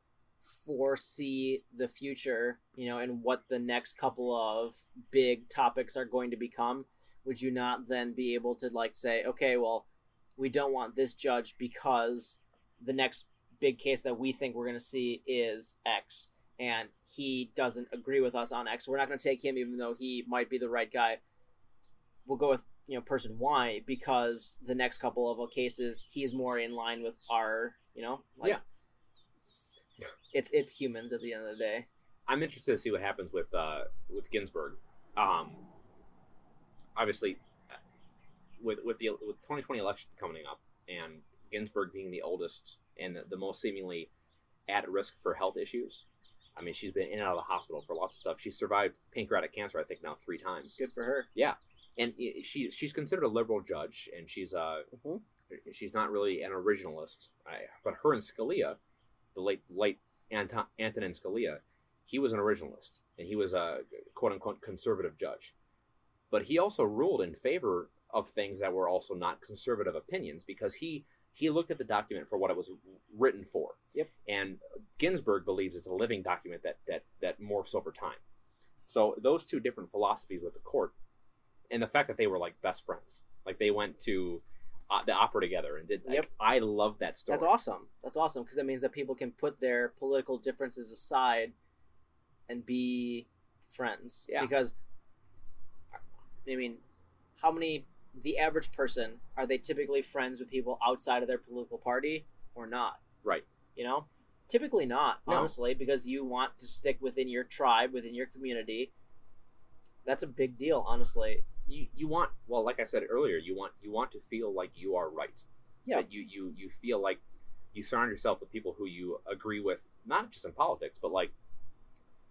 foresee the future, you know, and what the next couple of big topics are going to become, would you not then be able to like say, okay, well, we don't want this judge because the next big case that we think we're going to see is X and he doesn't agree with us on X. We're not going to take him even though he might be the right guy. We'll go with you know person Y because the next couple of cases he's more in line with our you know like Yeah. It's it's humans at the end of the day I'm interested to see what happens with uh, with Ginsburg um, obviously, uh, with with the with 2020 election coming up, and Ginsburg being the oldest and the, the most seemingly at risk for health issues. I mean, she's been in and out of the hospital for lots of stuff. She's survived pancreatic cancer, I think, now three times. Good for her. Yeah, and she she's considered a liberal judge, and she's uh Mhm. she's not really an originalist. I, but her and Scalia, the late late Anton, Antonin Scalia, he was an originalist, and he was a quote unquote conservative judge. But he also ruled in favor of things that were also not conservative opinions because he he looked at the document for what it was written for. Yep. And Ginsburg believes it's a living document that that that morphs over time. So those two different philosophies with the court, and the fact that they were like best friends, like they went to the opera together and did. like, Yep. I love that story. That's awesome. That's awesome because that means that people can put their political differences aside and be friends. Yeah. Because, I mean, how many, the average person, are they typically friends with people outside of their political party or not? Right. You know? Typically not, No. honestly, because you want to stick within your tribe, within your community. That's a big deal, honestly. You you want well, like I said earlier, you want you want to feel like you are right. Yeah. That you you you feel like you surround yourself with people who you agree with, not just in politics, but like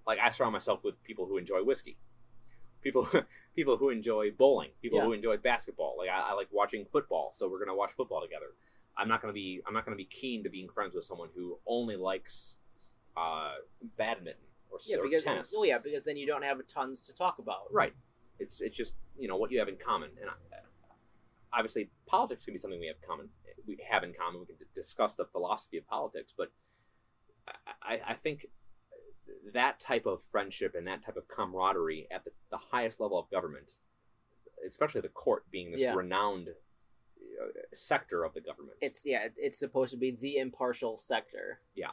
like I surround myself with people who enjoy whiskey, people people who enjoy bowling, people Yeah. who enjoy basketball. Like I, I like watching football, so we're gonna watch football together. I'm not gonna be I'm not gonna be keen to being friends with someone who only likes uh, badminton or, Yeah, or because tennis. well, yeah, because then you don't have tons to talk about. Right. It's it's just you know what you have in common, and I, obviously politics can be something we have common. We have in common. We can d- discuss the philosophy of politics, but I, I, I think that type of friendship and that type of camaraderie at the, the highest level of government, especially the court being this Yeah. renowned uh, sector of the government. It's yeah, it's supposed to be the impartial sector. Yeah.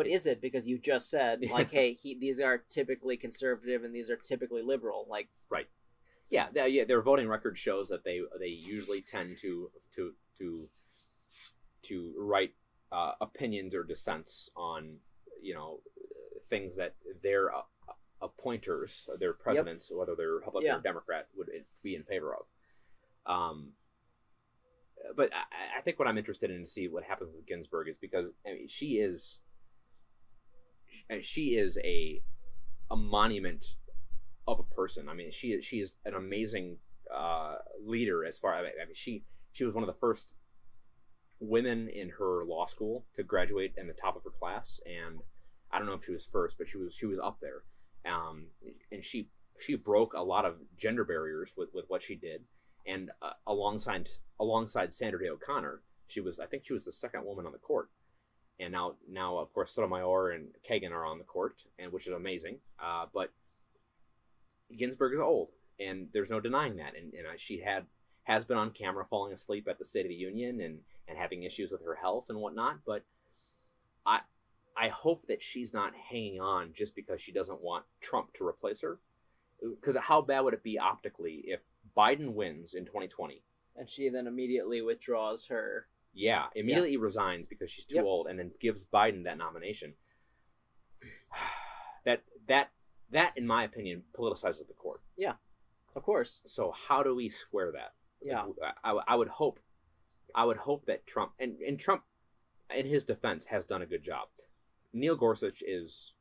But is it because you just said like, hey, he, these are typically conservative and these are typically liberal? Like, right? yeah, their- yeah. Their voting record shows that they they usually tend to to to to write uh, opinions or dissents on you know things that their uh, appointers, their presidents, whether they're Republican Yeah. or Democrat, would be in favor of. Um, but I, I think what I'm interested in to see what happens with Ginsburg is because I mean, she is she is a a monument of a person. I mean, she is she is an amazing uh, leader as far. I mean, she she was one of the first women in her law school to graduate in the top of her class, and I don't know if she was first, but she was she was up there. Um, and she she broke a lot of gender barriers with, with what she did, and uh, alongside alongside Sandra Day O'Connor, she was I think she was the second woman on the court. And now, now of course, Sotomayor and Kagan are on the court, and which is amazing. Uh, but Ginsburg is old, and there's no denying that. And, and she had has been on camera falling asleep at the State of the Union and and having issues with her health and whatnot. But I I hope that she's not hanging on just because she doesn't want Trump to replace her. Because how bad would it be optically if Biden wins in 2020? and she then immediately withdraws her. Yeah, immediately resigns because she's too Yep. old, and then gives Biden that nomination. that that that, in my opinion, politicizes the court. Yeah, of course, So how do we square that? yeah, I, I would hope, I would hope that Trump and, and Trump, in his defense, has done a good job. Neil Gorsuch is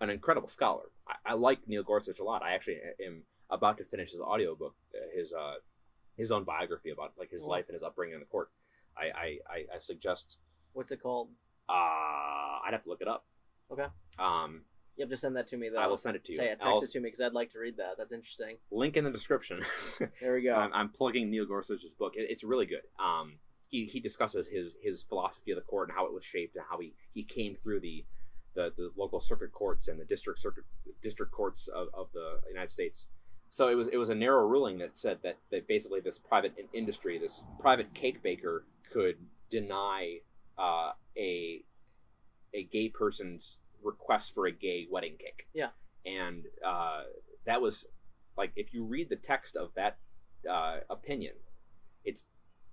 an incredible scholar. I, I like Neil Gorsuch a lot. I actually am about to finish his audiobook, uh, his uh, his own biography about like his Oh. life and his upbringing in the court. I I, I, suggest what's it called? uh, I'd have to look it up. Okay. Um, You have to send that to me though. I will send it to you. Say it, I'll text it to me because I'd like to read that. That's interesting. link in the description. There we go. I'm, I'm plugging Neil Gorsuch's book. It, it's really good. Um, he, he discusses his his philosophy of the court and how it was shaped and how he, he came through the, the the local circuit courts and the district circuit district courts of, of the United States. So it was it was a narrow ruling that said that, that basically this private industry, this private cake baker, could deny uh, a a gay person's request for a gay wedding cake. Yeah. and uh, that was like if you read the text of that uh, opinion, it's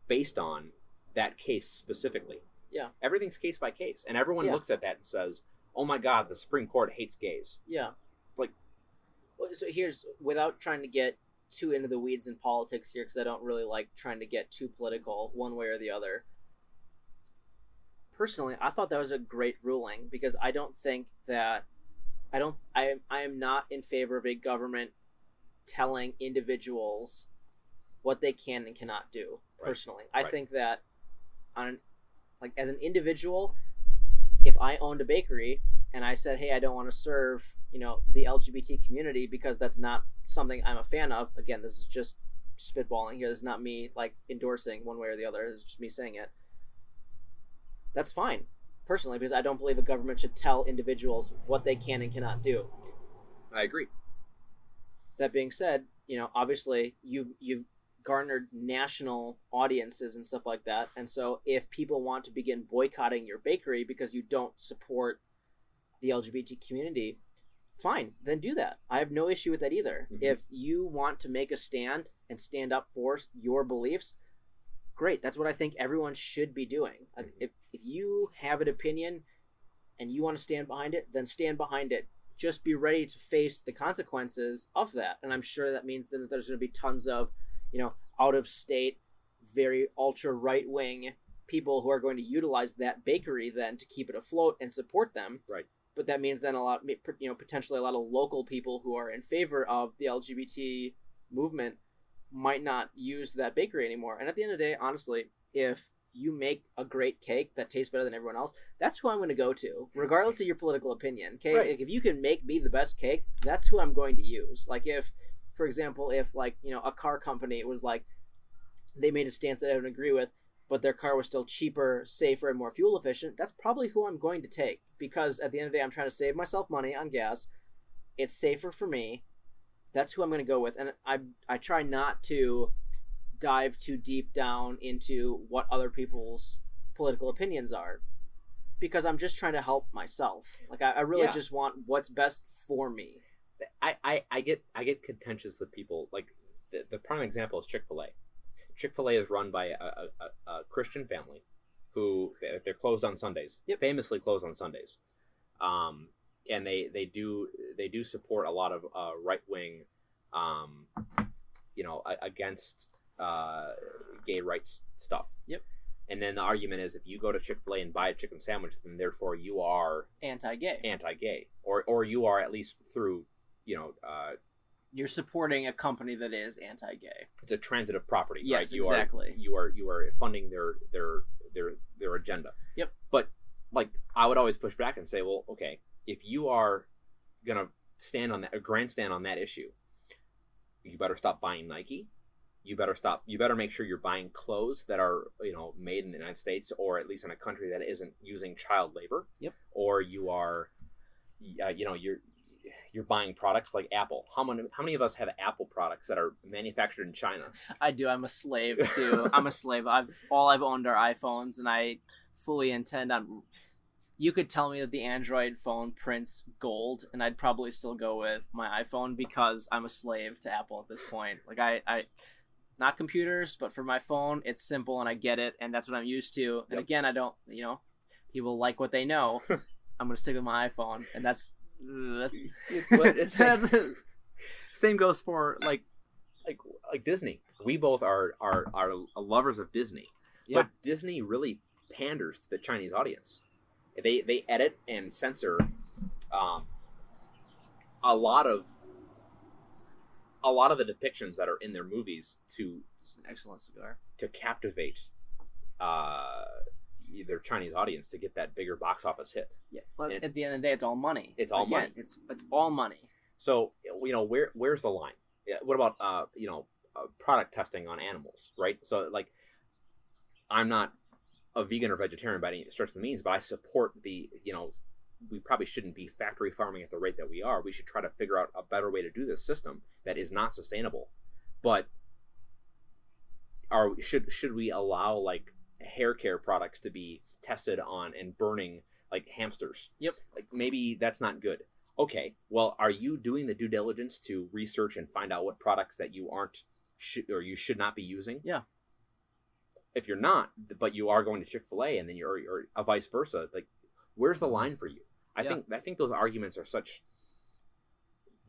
based on that case specifically. Yeah. Everything's case by case, and everyone Yeah. looks at that and says, "Oh my God, the Supreme Court hates gays." yeah, like, Well, So here's without trying to get too into the weeds in politics here, because I don't really like trying to get too political one way or the other. Personally, I thought that was a great ruling because I don't think that I don't I I am not in favor of a government telling individuals what they can and cannot do. Right. Personally, I Right. think that on like as an individual, if I owned a bakery and I said, "Hey, I don't want to serve, you know, the LGBT community because that's not something I'm a fan of." Again, this is just spitballing here. This is not me like endorsing one way or the other. It's just me saying it. That's fine, personally, because I don't believe a government should tell individuals what they can and cannot do. I agree. That being said, you know, obviously you've you've garnered national audiences and stuff like that. And so if people want to begin boycotting your bakery because you don't support the LGBT community, fine, then do that. I have no issue with that either. Mhm. If you want to make a stand and stand up for your beliefs, great. That's what I think everyone should be doing. Mhm. If if you have an opinion and you want to stand behind it, then stand behind it. Just be ready to face the consequences of that. And I'm sure that means then that there's going to be tons of, you know, out of state, very ultra right wing people who are going to utilize that bakery then to keep it afloat and support them. Right. But that means then a lot, you know, potentially a lot of local people who are in favor of the LGBT movement might not use that bakery anymore. And at the end of the day, honestly, if you make a great cake that tastes better than everyone else, that's who I'm going to go to, regardless of your political opinion. Okay, Right. Like, if you can make me the best cake, that's who I'm going to use. Like if, for example, if like you know a car company was like, they made a stance that I don't agree with, but their car was still cheaper, safer, and more fuel efficient, that's probably who I'm going to take because at the end of the day, I'm trying to save myself money on gas. It's safer for me. That's who I'm going to go with, and I I try not to dive too deep down into what other people's political opinions are because I'm just trying to help myself. Like I, I really Yeah. just want what's best for me. I, I, I get I get contentious with people like the, the prime example is Chick Fil A. Chick Fil A is run by a, a, a, a Christian family who they're closed on Sundays. Yep. Famously closed on Sundays. Um, and they they do they do support a lot of uh, right wing, um, you know, a- against uh, gay rights stuff. Yep. And then the argument is if you go to Chick Fil A and buy a chicken sandwich, then therefore you are Anti-gay. anti-gay, or or you are at least through you know uh, You're supporting a company that is anti-gay. it's a transitive property. Yes, right? You exactly. Are, you are you are funding their their their their agenda. Yep. But like I would always push back and say, well, okay, if you are gonna stand on that, a grandstand on that issue, you better stop buying Nike. You better stop. You better make sure you're buying clothes that are you know made in the United States or at least in a country that isn't using child labor. Yep. Or you are, uh, you know, you're you're buying products like Apple. How many how many of us have Apple products that are manufactured in China? I do. I'm a slave to. I'm a slave. I've all I've owned are iPhones, and I fully intend on. You could tell me that the Android phone prints gold, and I'd probably still go with my iPhone because I'm a slave to Apple at this point. Like I, I, not computers, but for my phone, it's simple and I get it, and that's what I'm used to. And Yep. again, I don't, you know, people like what they know. I'm gonna stick with my iPhone, and that's that's It's that's Same goes for like like like Disney. We both are are are lovers of Disney, Yeah. but Disney really panders to the Chinese audience. They they edit and censor um, a lot of a lot of the depictions that are in their movies to It's an excellent cigar. to captivate uh, their Chinese audience to get that bigger box office hit. Yeah. Well, And- at the end of the day, it's all money. It's all Again, money. It's it's all money. So you know where where's the line? What about uh, you know uh, product testing on animals, right? So like, I'm not a vegan or vegetarian by any stretch of the means, but I support the you know we probably shouldn't be factory farming at the rate that we are. We should try to figure out a better way to do this system that is not sustainable. But are should should we allow like hair care products to be tested on and burning like hamsters? Yep. Like maybe that's not good. Okay, well, are you doing the due diligence to research and find out what products that you aren't sh- or you should not be using? Yeah. If you're not, but you are going to Chick Fil A and then you're or uh, vice versa, like where's the line for you? I Yeah. think I think those arguments are such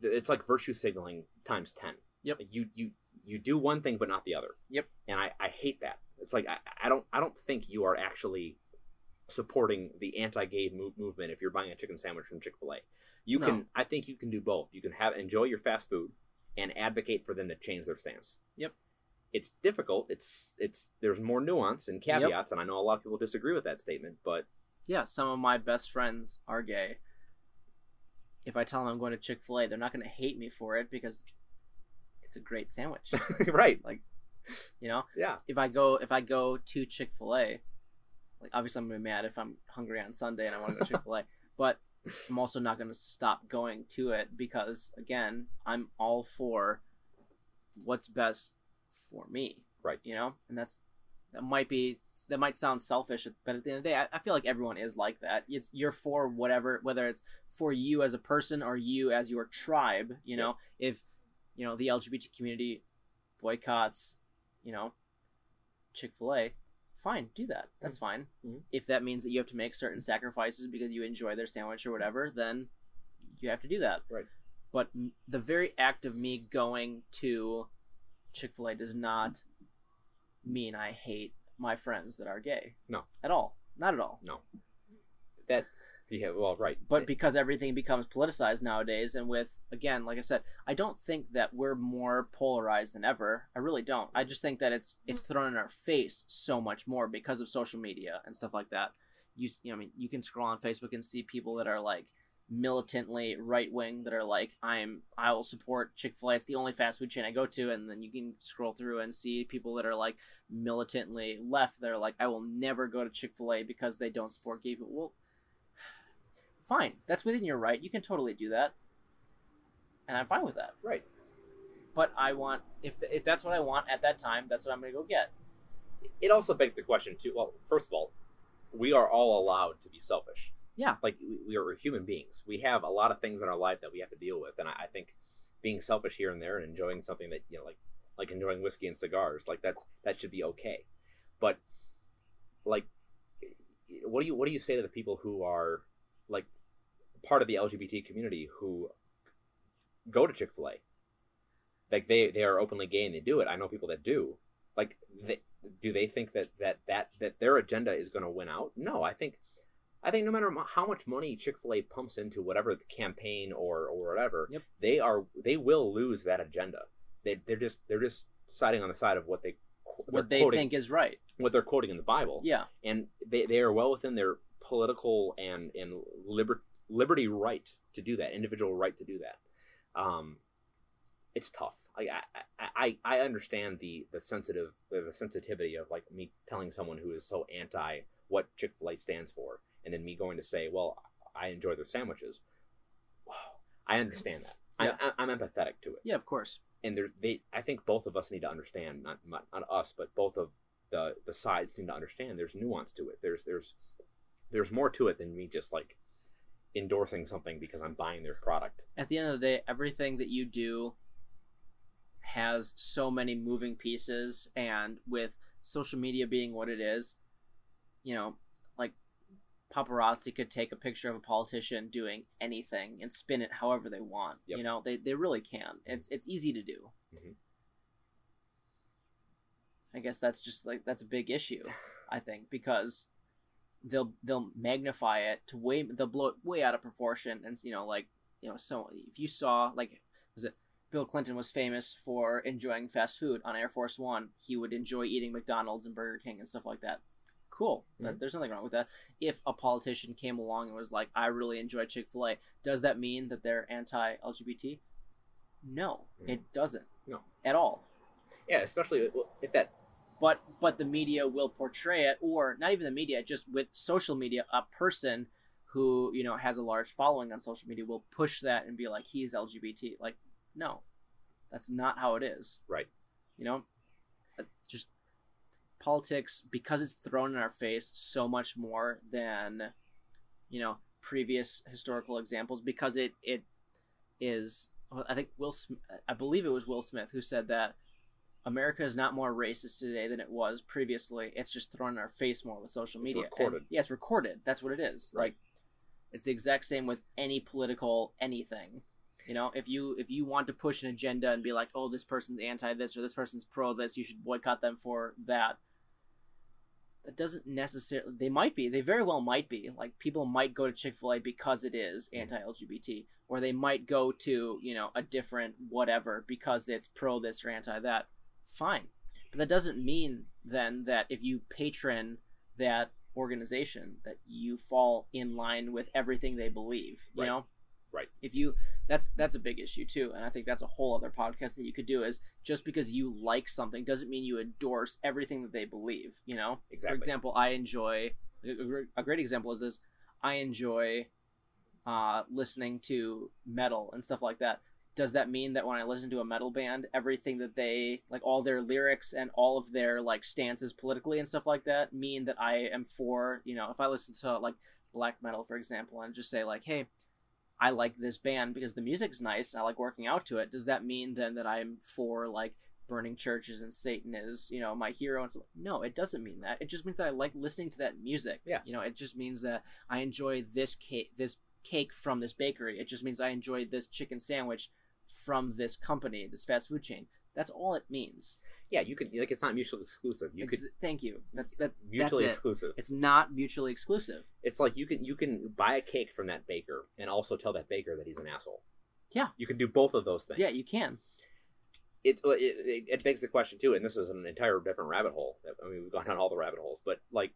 it's like virtue signaling times 10 Yep. Like, you you you do one thing but not the other Yep. and i i hate that it's like i, I don't i don't think you are actually supporting the anti-gay move, movement if you're buying a chicken sandwich from chick-fil-a you No. can i think you can do both you can have enjoy your fast food and advocate for them to change their stance Yep. it's difficult it's it's there's more nuance and Yep. caveats and i know a lot of people disagree with that statement but Yeah, some of my best friends are gay. If I tell them I'm going to Chick Fil A, they're not going to hate me for it because it's a great sandwich. right like, you know, yeah if I go if I go to Chick Fil A, like obviously I'm gonna be mad if I'm hungry on Sunday and I want to go to Chick Fil A, but I'm also not gonna stop going to it because again, I'm all for what's best for me. Right. You know, and that's that might be that might sound selfish, but at the end of the day, I, I feel like everyone is like that. It's you're for whatever, whether it's for you as a person or you as your tribe. You know, if you know the LGBT community boycotts, you know, Chick Fil A, fine, do that. That's fine. Mhm. If that means that you have to make certain sacrifices because you enjoy their sandwich or whatever, then you have to do that. Right. But m- the very act of me going to Chick Fil A does not mean I hate my friends that are gay. No. At all. Not at all. no that yeah well right But eh. because everything becomes politicized nowadays, and with again, like I said, I don't think that we're more polarized than ever. I really don't. I just think that it's it's thrown in our face so much more because of social media and stuff like that. You you know, I mean, you can scroll on Facebook and see people that are like militantly right wing that are like, I'm I will support Chick Fil A. It's the only fast food chain I go to, and then you can scroll through and see people that are like militantly left. That are like, I will never go to Chick Fil A because they don't support gay people. Well fine. That's within your right. You can totally do that, and I'm fine with that. right But I want if if that's what I want at that time, that's what I'm gonna go get. it also begs the question too. Well, first of all, we are all allowed to be selfish. Yeah. like we, we are human beings. We have a lot of things in our life that we have to deal with, and I, I think being selfish here and there and enjoying something that you know, like like enjoying whiskey and cigars, like that's that should be okay. But like, what do you what do you say to the people who are like part of the LGBT community who go to Chick Fil A? Like they they are openly gay and they do it. I know people that do. Like they, do they think that that that that their agenda is going to win out? No, I think I think no matter how much money Chick Fil A pumps into whatever the campaign or or whatever, Yep. they are they will lose that agenda. They they're just they're just siding on the side of what they What they quoting, think is right. what they're quoting in the Bible, Yeah. and they, they are well within their political and and liber, liberty right to do that, individual right to do that. Um, it's tough. I I, I, I understand the the sensitive the, sensitivity of like me telling someone who is so anti what Chick Fil A stands for, and then me going to say, well, I enjoy their sandwiches. I understand that. Yeah. I, I'm empathetic to it Yeah, of course. and there they I think both of us need to understand not not, not us but both of the the sides need to understand there's nuance to it there's there's there's more to it than me just like endorsing something because I'm buying their product At the end of the day, everything that you do has so many moving pieces, and with social media being what it is, you know, like paparazzi could take a picture of a politician doing anything and spin it however they want. Yep. You know, they, they really can. It's it's easy to do. Mhm. I guess that's just like that's a big issue. I think because they'll they'll magnify it to way they'll blow it way out of proportion and you know like you know so if you saw like was it Bill Clinton was famous for enjoying fast food on Air Force One. He would enjoy eating McDonald's and Burger King and stuff like that. Cool. Mhm. there's nothing wrong with that. If a politician came along and was like, "I really enjoy Chick Fil A," does that mean that they're anti-LGBT? No, Mhm. it doesn't. No. at all. yeah especially if that But but the media will portray it, or not even the media, just with social media, a person who you know has a large following on social media will push that and be like, "He's LGBT." Like, no, that's not how it is. Right. You know, Uh, just politics because it's thrown in our face so much more than you know previous historical examples because it it is I think Will Smith, I believe it was Will Smith who said that America is not more racist today than it was previously. It's just thrown in our face more with social It's media. recorded. And, yeah, it's recorded. That's what it is. Right. Like it's the exact same with any political anything. You know, if you if you want to push an agenda and be like, oh, this person's anti this or this person's pro this, you should boycott them for that. That doesn't necessarily. They might be. They very well might be. Like people might go to Chick Fil A because it is mm-hmm. anti-LGBT, or they might go to you know a different whatever because it's pro this or anti that. Fine, but that doesn't mean then that if you patron that organization that you fall in line with everything they believe. You Right. know Right. if you that's that's a big issue too and i think that's a whole other podcast that you could do is just because you like something doesn't mean you endorse everything that they believe you know Exactly. for example i enjoy a great example is this i enjoy uh, listening to metal and stuff like that does that mean that when i listen to a metal band everything that they like all their lyrics and all of their like stances politically and stuff like that mean that i am for you know if i listen to like black metal for example and just say like hey I like this band because the music's nice. I like working out to it. Does that mean then that I'm for like burning churches and Satan is you know my hero and stuff? No, it doesn't mean that. It just means that I like listening to that music. Yeah. You know, it just means that I enjoy this cake, this cake from this bakery. It just means I enjoy this chicken sandwich from this company, this fast food chain. That's all it means. Yeah, you could like it's not mutually exclusive. You Ex- thank you. That's that. mutually that's it. exclusive. It's not mutually exclusive. It's like you can you can buy a cake from that baker and also tell that baker that he's an asshole. Yeah. You can do both of those things. Yeah, you can. it, it it it begs the question too, and this is an entire different rabbit hole. I mean, we've gone down all the rabbit holes, but like,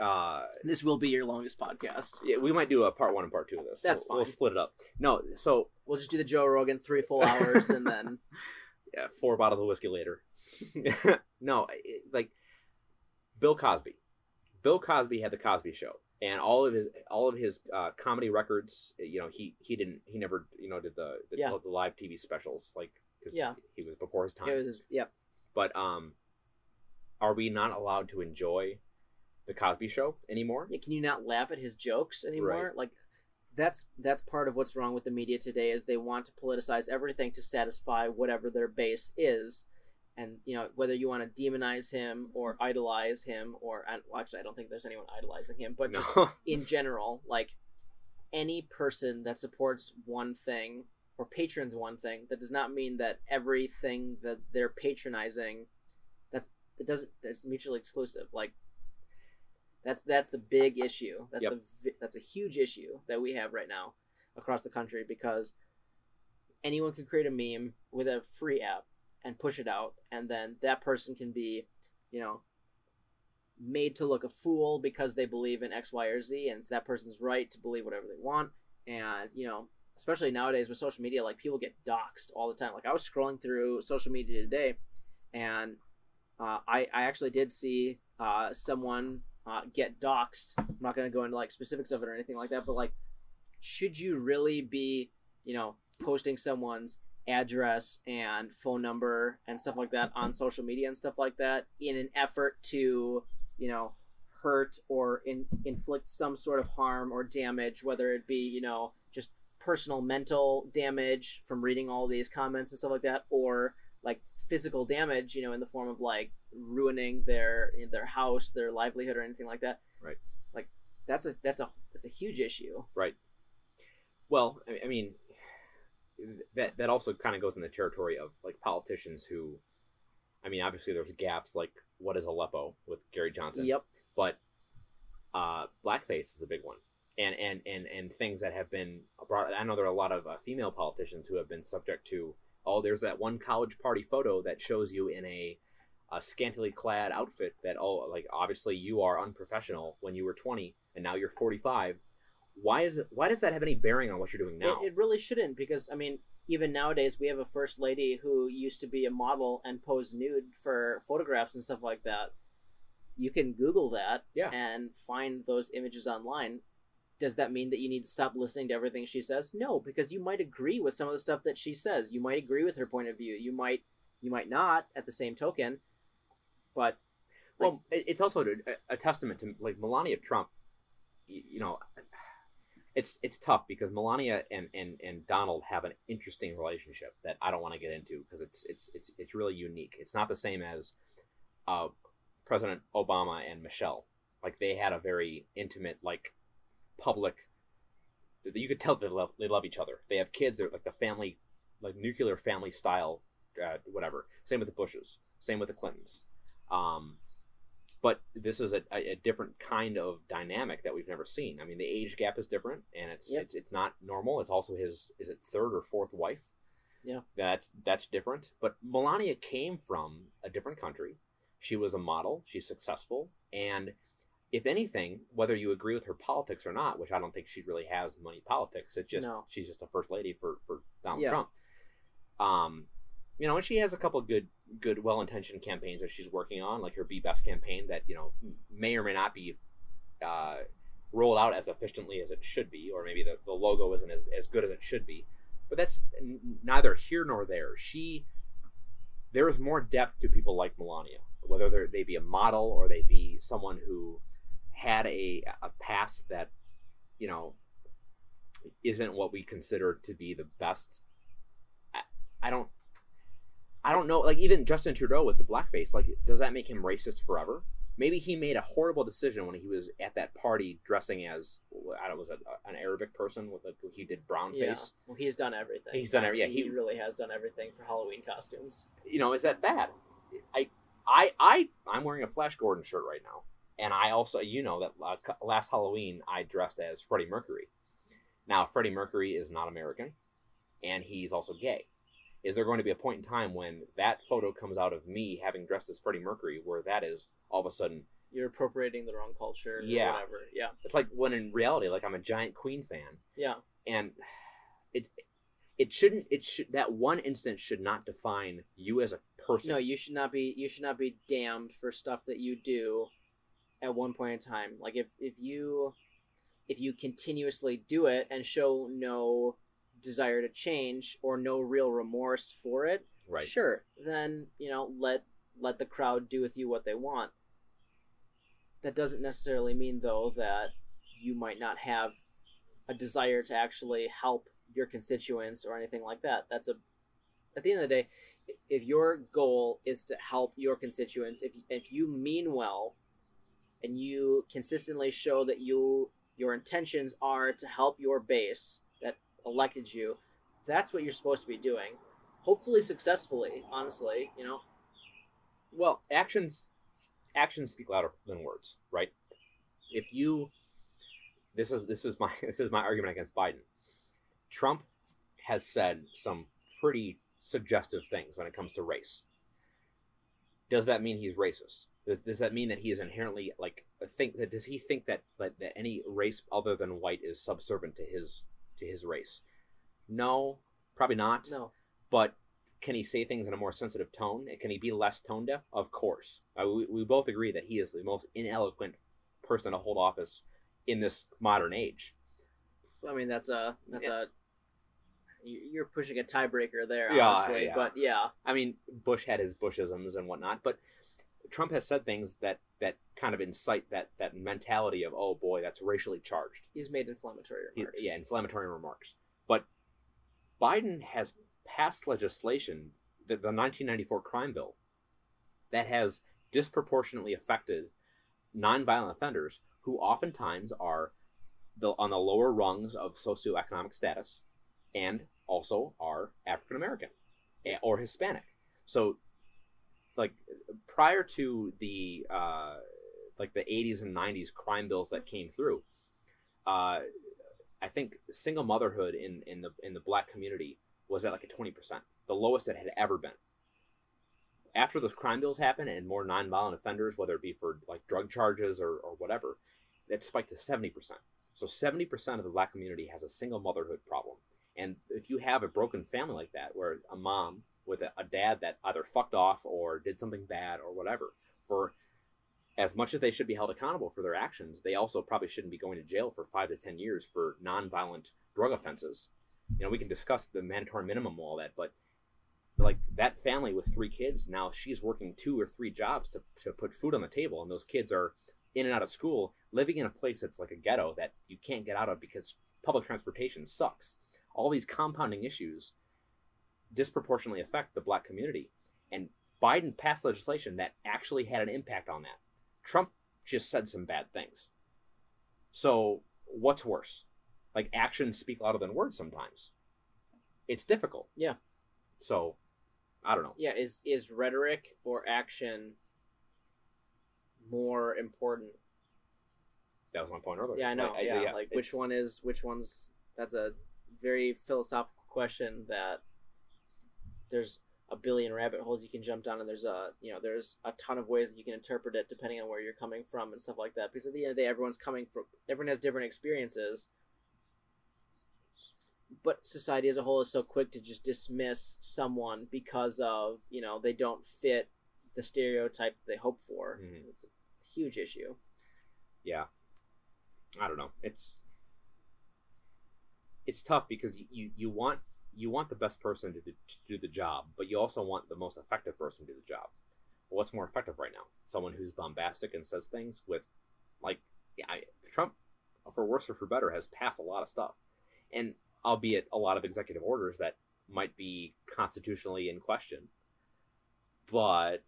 uh, This will be your longest podcast. yeah, we might do a part one and part two of this. That's we'll, We'll split it up. No, so We'll just do the Joe Rogan three full hours and then yeah, four bottles of whiskey later. no, it, like Bill Cosby. Bill Cosby had the Cosby Show, and all of his all of his uh, comedy records. You know, he he didn't he never you know did the the, Yeah. the live TV specials like 'cause Yeah. he was before his time. it was yep. but um, are we not allowed to enjoy the Cosby Show anymore? Yeah, can you not laugh at his jokes anymore? Right. Like that's that's part of what's wrong with the media today is they want to politicize everything to satisfy whatever their base is. And you know whether you want to demonize him or idolize him, or well, actually I don't think there's anyone idolizing him, but just no. in general, like any person that supports one thing or patrons one thing, that does not mean that everything that they're patronizing that it doesn't it's mutually exclusive. Like that's that's the big issue. That's Yep. the that's a huge issue that we have right now across the country because anyone can create a meme with a free app and push it out and then that person can be, you know, made to look a fool because they believe in X, Y, or Z, and it's that person's right to believe whatever they want. And you know, especially nowadays with social media, like people get doxxed all the time. Like I was scrolling through social media today, and uh, I I actually did see uh, someone uh, get doxxed. I'm not going to go into like specifics of it or anything like that, but like, should you really be, you know, posting someone's address and phone number and stuff like that on social media and stuff like that in an effort to you know hurt or in, inflict some sort of harm or damage whether it be you know just personal mental damage from reading all these comments and stuff like that or like physical damage you know in the form of like ruining their in their house their livelihood or anything like that Right. like that's a that's a that's a huge issue Right. Well, I- I mean, that that also kind of goes in the territory of like politicians who, I mean, obviously there's gaffes like what is Aleppo with Gary Johnson, yep but uh, blackface is a big one, and and and and things that have been brought. I know there are a lot of uh, female politicians who have been subject to. Oh, there's that one college party photo that shows you in a, a scantily clad outfit. That oh, like obviously you are unprofessional when you were 20 and now you're 45. Why is it? Why does that have any bearing on what you're doing now? It, it really shouldn't because I mean, even nowadays we have a first lady who used to be a model and pose nude for photographs and stuff like that. You can Google that Yeah. and find those images online. Does that mean that you need to stop listening to everything she says? No, because you might agree with some of the stuff that she says. You might agree with her point of view. You might, you might not. At the same token, but Well, it's also a, a testament to like Melania Trump. y- You know, it's it's tough because Melania and, and, and Donald have an interesting relationship that I don't want to get into because it's it's it's it's really unique. It's not the same as uh, President Obama and Michelle. Like they had a very intimate, like public you could tell they love they love each other. They have kids. They're like the family, like nuclear family style, uh, whatever. Same with the Bushes. Same with the Clintons. Um, but this is a, a, different kind of dynamic that we've never seen. I mean, the age gap is different, and it's Yep. it's it's not normal. It's also his is it third or fourth wife. Yeah. that's that's different. But Melania came from a different country. She was a model. She's successful, and if anything, whether you agree with her politics or not, which I don't think she really has money politics, it's just No. she's just a first lady for for Donald Yeah. Trump. Um, you know, and she has a couple of good, good, well-intentioned campaigns that she's working on, like her "Be Best" campaign, that you know may or may not be uh, rolled out as efficiently as it should be, or maybe the, the logo isn't as, as good as it should be. But that's n- neither here nor there. She there is more depth to people like Melania, whether they be a model or they be someone who had a a past that you know isn't what we consider to be the best. I, I don't. I don't know. Like even Justin Trudeau with the blackface, like does that make him racist forever? Maybe he made a horrible decision when he was at that party dressing as I don't know, was it an Arabic person with like he did brown Yeah. face. Well, he's done everything. He's done every- yeah, he, he- really has done everything for Halloween costumes. You know, is that bad? I I I I'm wearing a Flash Gordon shirt right now, and I also you know that uh, last Halloween I dressed as Freddie Mercury. Now Freddie Mercury is not American, and he's also gay. Is there going to be a point in time when that photo comes out of me having dressed as Freddie Mercury, where that is all of a sudden You're appropriating the wrong culture. or Yeah. whatever. Yeah. it's like when in reality, like I'm a giant Queen fan, Yeah. and it's it shouldn't it should that one instance should not define you as a person. No, you should not be. You should not be damned for stuff that you do at one point in time. Like if if you if you continuously do it and show no desire to change or no real remorse for it, right. sure, then you know let let the crowd do with you what they want. That doesn't necessarily mean though that you might not have a desire to actually help your constituents or anything like that. That's a at the end of the day, if your goal is to help your constituents, if if you mean well and you consistently show that you your intentions are to help your base that elected you, that's what you're supposed to be doing. Hopefully successfully, honestly, you know. Well, actions actions speak louder than words, right? If you this is this is my this is my argument against Biden. Trump has said some pretty suggestive things when it comes to race. Does that mean he's racist? Does, does that mean that he is inherently like think that does he think that, that that any race other than white is subservient to his to his race? No, probably not. No. But can he say things in a more sensitive tone? Can he be less tone deaf? Of course. Uh, we, we both agree that he is the most ineloquent person to hold office in this modern age. I mean that's a that's a you- you're pushing a tiebreaker there, Yeah, honestly. yeah. But yeah, I mean, Bush had his Bushisms and whatnot, but Trump has said things that that kind of incite that that mentality of oh boy, that's racially charged. he's made inflammatory He- remarks. yeah, inflammatory remarks. But Biden has passed legislation, the, the 1994 crime bill, that has disproportionately affected nonviolent offenders who oftentimes are the, on the lower rungs of socioeconomic status and also are African American eh, or Hispanic. So, like prior to the uh, like the 80s and 90s crime bills that came through, uh, I think single motherhood in, in the in the black community was at like a twenty percent, the lowest it had ever been. After those crime bills happened and more nonviolent offenders, whether it be for like drug charges or, or whatever, that spiked to seventy percent. So seventy percent of the black community has a single motherhood problem. And if you have a broken family like that, where a mom with a, a dad that either fucked off or did something bad or whatever, for as much as they should be held accountable for their actions, they also probably shouldn't be going to jail for five to ten years for nonviolent drug offenses. You know, we can discuss the mandatory minimum, all that, but like that family with three kids now, she's working two or three jobs to to put food on the table, and those kids are in and out of school, living in a place that's like a ghetto that you can't get out of because public transportation sucks. All these compounding issues disproportionately affect the black community, and Biden passed legislation that actually had an impact on that. Trump just said some bad things. So, what's worse? like actions speak louder than words sometimes. It's difficult. Yeah. So, I don't know. Yeah, is is rhetoric or action more important? That was my point earlier. Yeah, I know. Like, yeah, like which one is which one's that's a very philosophical question that there's a billion rabbit holes you can jump down and there's a you know there's a ton of ways that you can interpret it depending on where you're coming from and stuff like that. Because at the end of the day everyone's coming from everyone has different experiences. But society as a whole is so quick to just dismiss someone because of you know they don't fit the stereotype they hope for. Mhm. it's a huge issue. Yeah. I don't know. It's it's tough because you, you you want you want the best person to do, to do the job but you also want the most effective person to do the job. Well, what's more effective right now? Someone who's bombastic and says things with like yeah, I, trump for worse or for better has passed a lot of stuff. And albeit a lot of executive orders that might be constitutionally in question but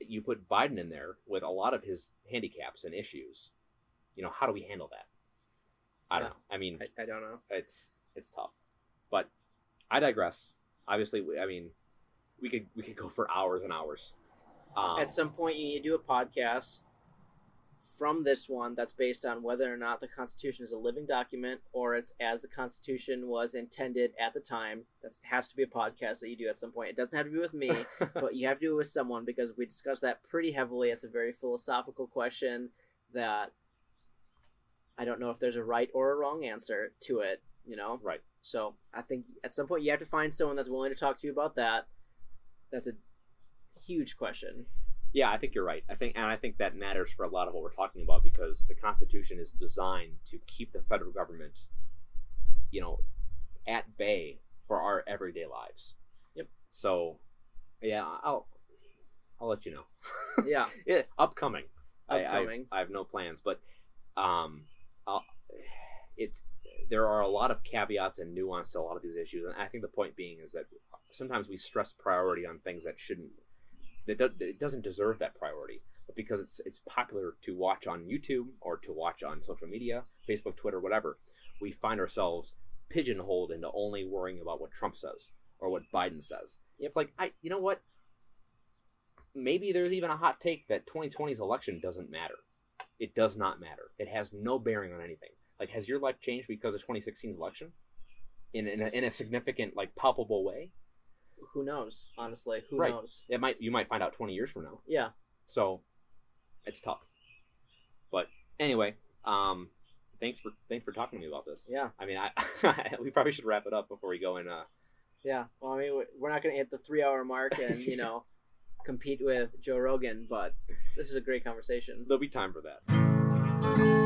you put biden in there with a lot of his handicaps and issues. You know how do we handle that? I don't Yeah. know. I mean I, I don't know. it's it's tough but i digress obviously i mean we could we could go for hours and hours um, At some point, you need to do a podcast from this one that's based on whether or not the Constitution is a living document or it's as the Constitution was intended at the time. That has to be a podcast that you do at some point. It doesn't have to be with me, but you have to do it with someone because we discussed that pretty heavily. It's a very philosophical question that I don't know if there's a right or a wrong answer to it, you know? right So I think at some point you have to find someone that's willing to talk to you about that. That's a huge question. yeah i think you're right i think and i think that matters for a lot of what we're talking about because the constitution is designed to keep the federal government you know at bay for our everyday lives Yep. so yeah i'll i'll let you know Yeah, yeah, upcoming. I- I- upcoming. I, have no plans, but um, I'll, it's there are a lot of caveats and nuance to a lot of these issues, and I think the point being is that sometimes we stress priority on things that shouldn't that do, it doesn't deserve that priority, but because it's it's popular to watch on YouTube or to watch on social media, Facebook, Twitter, whatever, we find ourselves pigeonholed into only worrying about what Trump says or what Biden says. It's like I, you know what? maybe there's even a hot take that 2020's election doesn't matter. It does not matter. It has no bearing on anything. Like, has your life changed because of 2016's election? In, in, a, in a significant, like, palpable way? Who knows? Honestly, who Right. knows? It might you might find out 20 years from now. Yeah, So, it's tough. But anyway, um, thanks for thanks for talking to me about this. yeah, I mean, I we probably should wrap it up before we go in. Uh, yeah. Well, I mean, we- we're not going to hit the three-hour mark and you know compete with Joe Rogan, but this is a great conversation. there'll be time for that.